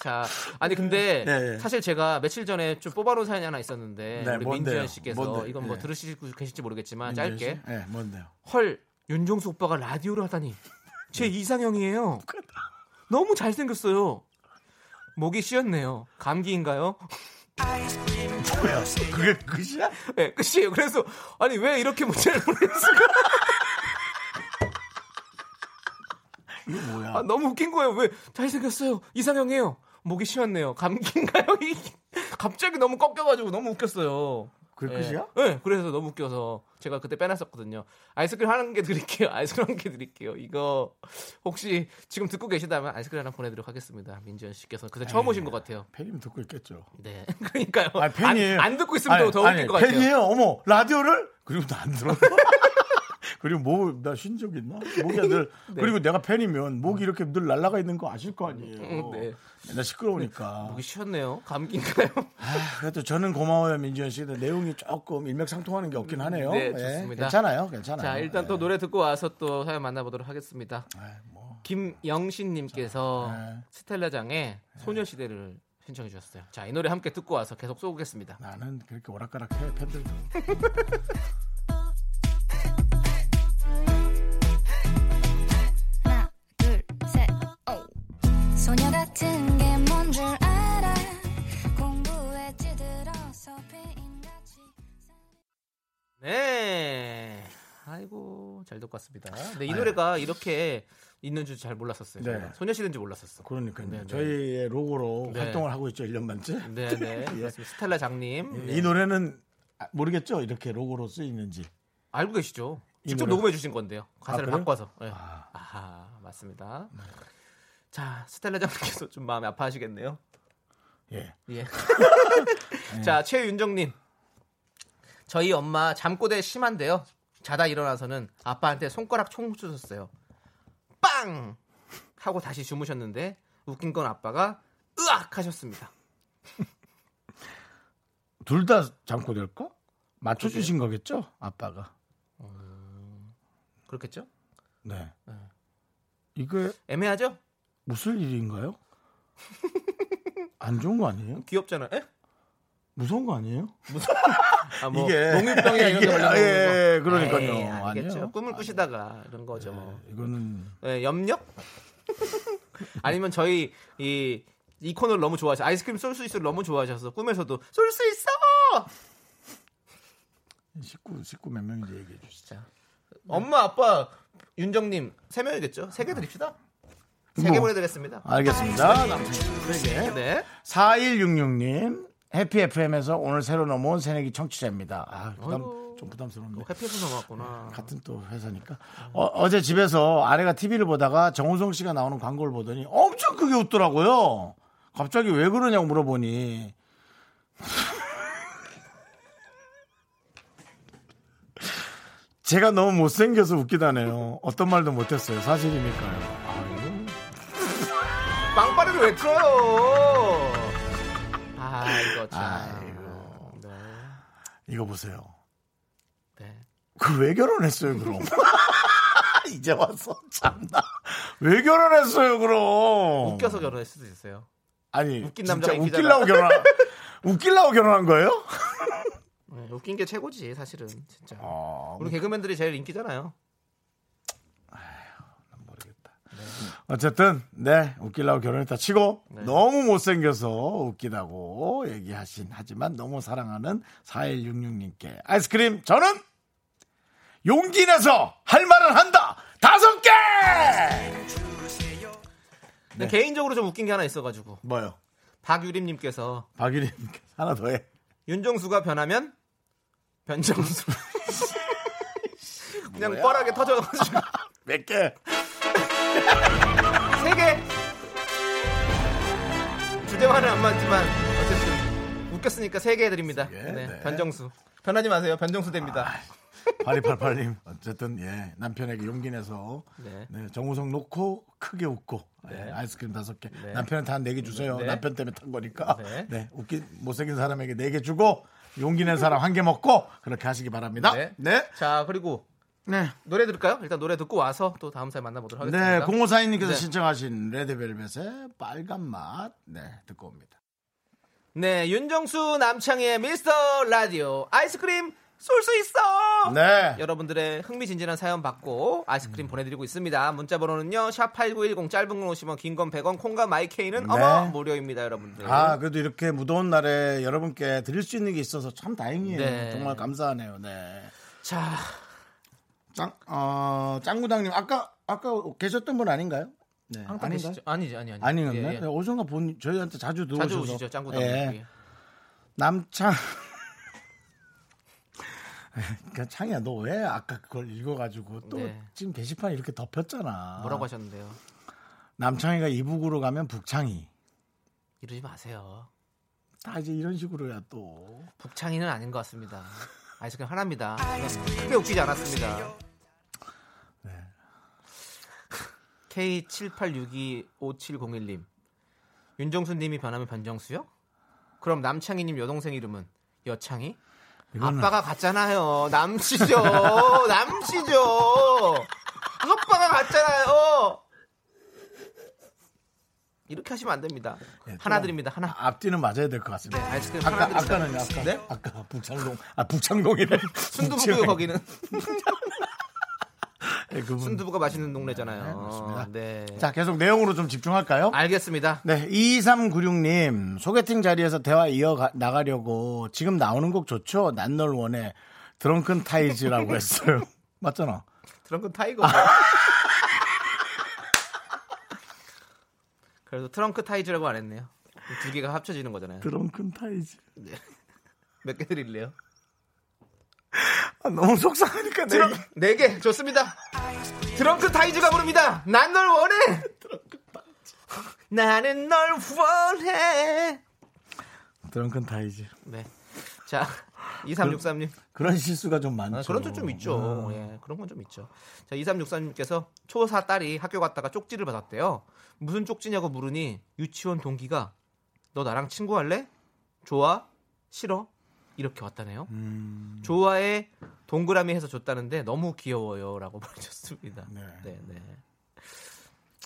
자, 아니, 근데 네, 네. 사실 제가 며칠 전에 좀 뽑아놓은 사연이 하나 있었는데, 네, 우리? 민지현 씨께서 뭔데? 이건 뭐 네. 들으시고 계실지 모르겠지만? 짧게. 예, 뭔데요? 헐, 윤종수 오빠가 라디오를 하다니. 제 이상형이에요. 너무 잘생겼어요. 목이 쉬었네요. 감기인가요? 뭐야? 그게 끝이야? 네, 끝이에요. 그래서 아니 왜 이렇게 문자를 <laughs> 보냈을까? 이게 뭐야? 아, 너무 웃긴 거예요. 왜 잘생겼어요. 이상형이에요. 목이 쉬었네요. 감기인가요? <laughs> 이- 갑자기 너무 꺾여가지고 너무 웃겼어요. 네. 끝이야? 네, 그래서 너무 웃겨서 제가 그때 빼놨었거든요. 아이스크림 한개 드릴게요. <laughs> 아이스크림 한 개 드릴게요. 이거 혹시 지금 듣고 계시다면 아이스크림 하나 보내드리도록 하겠습니다. 민지현 씨께서 그때 처음 오신 것 같아요. 팬이면 듣고 있겠죠. 네, <laughs> 그러니까요. 아니, 팬이에요. 안, 안 듣고 있으면 아니, 더 웃길 것 같아요. 팬이에요. 어머, 라디오를? 그리고 나안 들어. 그리고 뭐, 나쉰 적 있나? 목이 늘, <laughs> 그리고 내가 팬이면 목이 이렇게 늘 날아가 있는 거 아실 거 아니에요. 음, 네. 나 시끄러우니까. 목이 쉬었네요. 감기인가요? 아, 그래도 저는 고마워요, 민지현 씨. 내용이 조금 일맥상통하는 게 없긴 하네요. 네, 예, 좋습니다. 괜찮아요, 괜찮아요. 자, 일단 예. 또 노래 듣고 와서 또 사연 만나보도록 하겠습니다. 아이, 뭐. 김영신님께서 네. 스텔라장의 소녀시대를 신청해 주셨어요. 자, 이 노래 함께 듣고 와서 계속 쏘겠습니다. 나는 그렇게 오락가락해 팬들도. <laughs> 네. 아이고, 잘 왔습니다. 네, 이 노래가 이렇게 있는 줄 잘 몰랐었어요. 네. 소녀시대인지 몰랐었어. 그러니까요. 네, 네. 저희의 로고로 네. 활동을 하고 있죠. 1년 반째. 네, 네. <laughs> 그렇습니다. 스텔라 장님. 이 노래는 아, 모르겠죠. 이렇게 로고로 쓰이는지. 알고 계시죠? 이 직접 노래. 녹음해 주신 건데요. 가사를 그래요? 바꿔서. 네. 아, 맞습니다. 자, 스텔라 장님께서 좀 마음이 아파하시겠네요. 예. 예. <laughs> <laughs> 자, 최윤정님. 저희 엄마 잠꼬대 심한데요. 자다 일어나서는 아빠한테 손가락 총 쏘셨어요. 빵! 하고 다시 주무셨는데 웃긴 건 아빠가 으악! 하셨습니다. <laughs> 둘 다 잠꼬 될까? 맞춰주신 거겠죠? 아빠가. 그렇겠죠? 네. 네. 이거 애매하죠? 무슨 일인가요? 안 좋은 거 아니에요? 귀엽잖아요. 에? 무서운 거 아니에요? 아, 뭐 이게- 농유병이나 이런 데 이게- 걸려 <laughs> 예, 그러니까요. 에이, 알겠죠. 아니에요. 꿈을 꾸시다가 이런 거죠, 뭐. 이거는 예, 염력? <laughs> 아니면 저희 이, 이 코너를 너무 좋아하셔. 아이스크림 쏠 수 있어를 너무 좋아하셔서 꿈에서도 쏠 수 있어! 식구 식구 몇 명인지 얘기해 주시죠. 자, 엄마, 아빠, 윤정님 세 명이겠죠? 세 개 드립시다. 세개 뭐. 보내드리겠습니다. 알겠습니다. 남친 세 개. 네. 4166님 해피 FM에서 오늘 새로 넘어온 새내기 청취자입니다. 아, 부담. 좀 부담스럽네. 해피에서 넘어왔구나. 같은 또 회사니까. 어, 제 집에서 아내가 TV를 보다가 정우성 씨가 나오는 광고를 보더니 엄청 크게 웃더라고요. 갑자기 왜 그러냐고 물어보니 <laughs> 제가 너무 못생겨서 웃기다네요. 어떤 말도 못했어요. 사실이니까요. 아이고. 빵빠레를 왜 틀어요? 아, 이거 참. 아이고. 네. 이거 보세요. 네. 그 왜 결혼했어요, 그럼? <laughs> 이제 와서 참나. 왜 결혼했어요, 그럼? 웃겨서 결혼할 수도 있어요. 아니, 웃긴 인기잖아. 웃기려고 결혼, 웃기려고 결혼한 거예요? 네, 웃긴 게 최고지, 사실은. 진짜. 어, 우리 개그맨들이 제일 인기잖아요. 어쨌든, 네, 웃기려고 결혼했다 치고, 네. 너무 못생겨서 웃기다고 얘기하신, 하지만 너무 사랑하는 4166님께 아이스크림, 저는 용기 내서 할 말은 한다! 다섯 개! 근데 개인적으로 좀 웃긴 게 하나 있어가지고. 뭐요? 박유림님께서 박유림, 하나 더 해. 윤정수가 변하면 변정수. <laughs> 그냥 뭐야? 뻔하게 터져가지고. <laughs> 몇 개? 세 개. 주제와는 안 맞지만 어쨌든 웃겼으니까 세 개 드립니다. 개? 네, 네. 변정수. 변하지 마세요. 변정수 됩니다. 8288님, 어쨌든, 예, 남편에게 용기 내서, 네. 네, 정우성 놓고 크게 웃고, 네. 예, 아이스크림 다섯 개. 네. 남편한테 한 네 개 주세요. 네. 남편 때문에 탄 거니까. 네. 네. 웃긴, 못생긴 사람에게 네 개 주고, 용기 낸 사람 한 개 먹고, 그렇게 하시기 바랍니다. 네. 네. 자 그리고 네. 노래 들을까요? 일단 노래 듣고 와서 또 다음 사연 만나보도록 하겠습니다. 네, 0542님께서 네. 신청하신 레드벨벳의 빨간 맛. 네, 듣고 옵니다. 네, 윤정수 남창의 미스터 라디오 아이스크림 쏠 수 있어. 네. 여러분들의 흥미진진한 사연 받고 아이스크림 보내드리고 있습니다. 문자 번호는요. 샵8910 짧은 건 50원 긴 건 100원 콩과 마이케이는 네. 어머 무료입니다 여러분들. 아, 그래도 이렇게 무더운 날에 여러분께 드릴 수 있는 게 있어서 참 다행이에요. 네. 정말 감사하네요. 네. 자 짱, 어, 짱구당님, 아까, 아까 계셨던 분 아닌가요? 네. 아닌가요? 계시죠? 아니지 아니 아니. 아니었나요? 예, 예. 네, 어디선가 본, 저희한테 자주 들어오셔서. 자주 오시죠 짱구당. 예. 예. 남창. <laughs> 그러니까 창이야, 너 왜 아까 그걸 읽어가지고 또 네. 지금 게시판에 이렇게 덮였잖아. 뭐라고 하셨는데요? 남창이가 이북으로 가면 북창이. 이러지 마세요. 다 이제 이런 식으로야 또. 북창이는 아닌 것 같습니다. 아이스크림 하나입니다. 크게 웃기지 않았습니다. 네. K78625701님 윤정수님이 변하면 변정수요? 그럼 남창희님 여동생 이름은 여창희? 이거는- 아빠가 같잖아요. 남씨죠. <laughs> 남씨죠. 아빠가 같잖아요. 이렇게 하시면 안 됩니다. 예, 하나 좀 드립니다. 하나. 앞뒤는 맞아야 될 것 같습니다. 네, 아이스크림 아까. 아까는 아까 네? 아까 북창동 아 북창동이네. 순두부고요 거기는. <laughs> 네. 순두부가 맛있는 동네잖아요. 네. 네. 자 계속 내용으로 좀 집중할까요? 알겠습니다. 네, 2396님, 소개팅 자리에서 대화 이어 나가려고 지금 나오는 곡 좋죠? 난 널 원해. 드렁큰 타이즈라고 <laughs> 했어요. 맞잖아. 트렁크 타이거. <laughs> 그래도 트렁크 타이즈라고 안 했네요. 두 개가 합쳐지는 거잖아요. 드렁큰 타이즈. <laughs> 몇개 드릴래요? 아, 너무 속상하니까 내 트렁 네개 좋습니다. 트렁크 타이즈가 부릅니다. 난 널 원해. <laughs> 나는 널 원해. 드렁큰 타이즈. 네. 자, 2363님. 그런 실수가 좀 많죠. 아, 그런 건좀 있죠. 음. 예, 그런 건 좀 있죠. 자, 2363님께서 초사 딸이 학교 갔다가 쪽지를 받았대요. 무슨 쪽지냐고 물으니 유치원 동기가 너 나랑 친구할래? 좋아? 싫어? 이렇게 왔다네요. 음. 좋아해 동그라미 해서 줬다는데 너무 귀여워요라고 <laughs> 보내줬습니다. 네. 네, 네.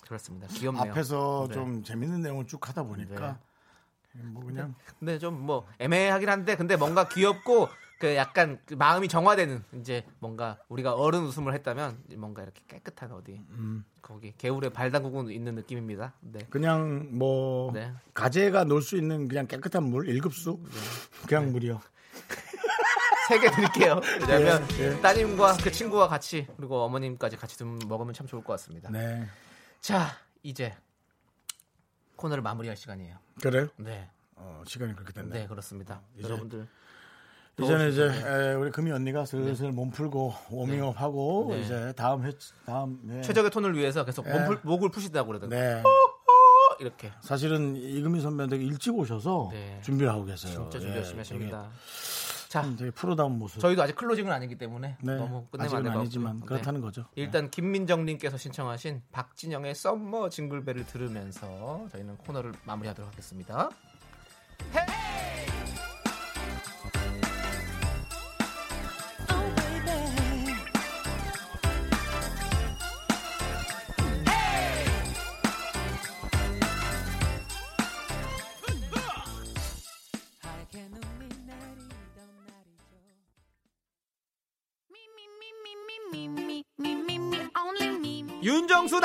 그렇습니다. 귀엽네요. 앞에서 네. 좀 재밌는 내용을 쭉 하다 보니까 뭐 그냥 근데 좀 뭐 애매하긴 한데 근데 뭔가 귀엽고 그 약간 그 마음이 정화되는 이제 뭔가 우리가 어른 웃음을 했다면 뭔가 이렇게 깨끗한 어디 음. 거기 개울에 발 담그고 있는 느낌입니다. 네. 그냥 뭐 네. 가재가 놀 수 있는 그냥 깨끗한 물 1급수 그냥 물이요. 세 개 드릴게요. <laughs> 왜냐면 예, 예. 따님과 그 친구와 같이 그리고 어머님까지 같이 좀 먹으면 참 좋을 것 같습니다. 네. 자, 이제 코너를 마무리할 시간이에요. 그래요? 네. 어, 시간이 그렇게 됐네. 네, 그렇습니다. 이제 여러분들 이제는 이제 더우시죠? 에, 우리 금희 언니가 슬슬 몸 풀고 워밍업 하고 네. 이제 다음 회 다음 회 최적의 톤을 위해서 계속 네. 몸 풀- 목을 푸시다고 그러던데. 네. 이렇게. 사실은 이금희 되게 일찍 오셔서 네. 준비를 하고 계세요. 진짜 준비 예, 열심히 하십니다. 자, 참 되게 프로다운 모습. 저희도 아직 closing은 아니기 때문에 네. 너무 끝내면 안 아직은 아니지만 같고요. 그렇다는 네. 거죠. 일단 김민정님께서 신청하신 박진영의 Summer Jingle Bell을 들으면서 저희는 코너를 마무리하도록 하겠습니다.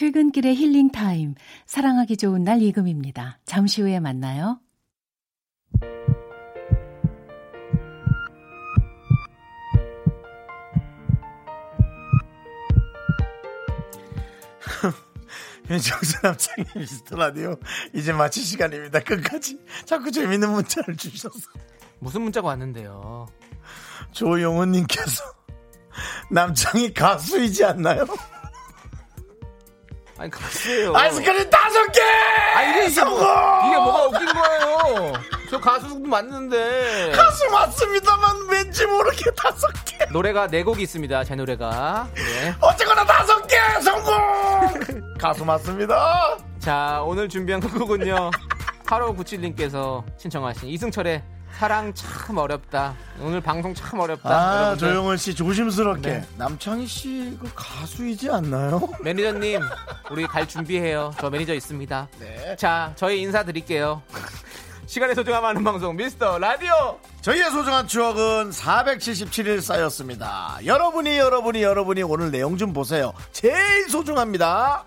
퇴근길의 힐링 타임. 사랑하기 좋은 날 이금희입니다. 잠시 후에 만나요. <laughs> 윤정수 남창의 미스터 라디오 이제 마칠 시간입니다 끝까지 자꾸 재밌는 문자를 주셔서 무슨 문자가 왔는데요 조용훈님께서 남창이 가수이지 않나요? 아니 가수예요. 아이스크림 다섯 개! 아 이게 뭐, 성공! 이게 뭐가 웃긴 거예요? 저 가수 맞는데. 가수 맞습니다만 왠지 모르게 다섯 개! 노래가 네 곡이 있습니다. 제 노래가. 네. 어쨌거나 다섯 개! 성공! <laughs> 가수 맞습니다! 자 오늘 준비한 <laughs> 곡은요. 8597님께서 신청하신 이승철의 사랑 참 어렵다 오늘 방송 참 어렵다 아 여러분들. 조용훈 씨 조심스럽게 네. 남창희 씨그 가수이지 않나요? 매니저님 우리 갈 준비해요 저 매니저 있습니다 네. 자 저희 인사드릴게요 <laughs> 시간의 소중함 하는 방송 미스터 라디오 저희의 소중한 추억은 477일 쌓였습니다. 여러분이 여러분이 여러분이 오늘 내용 좀 보세요. 제일 소중합니다.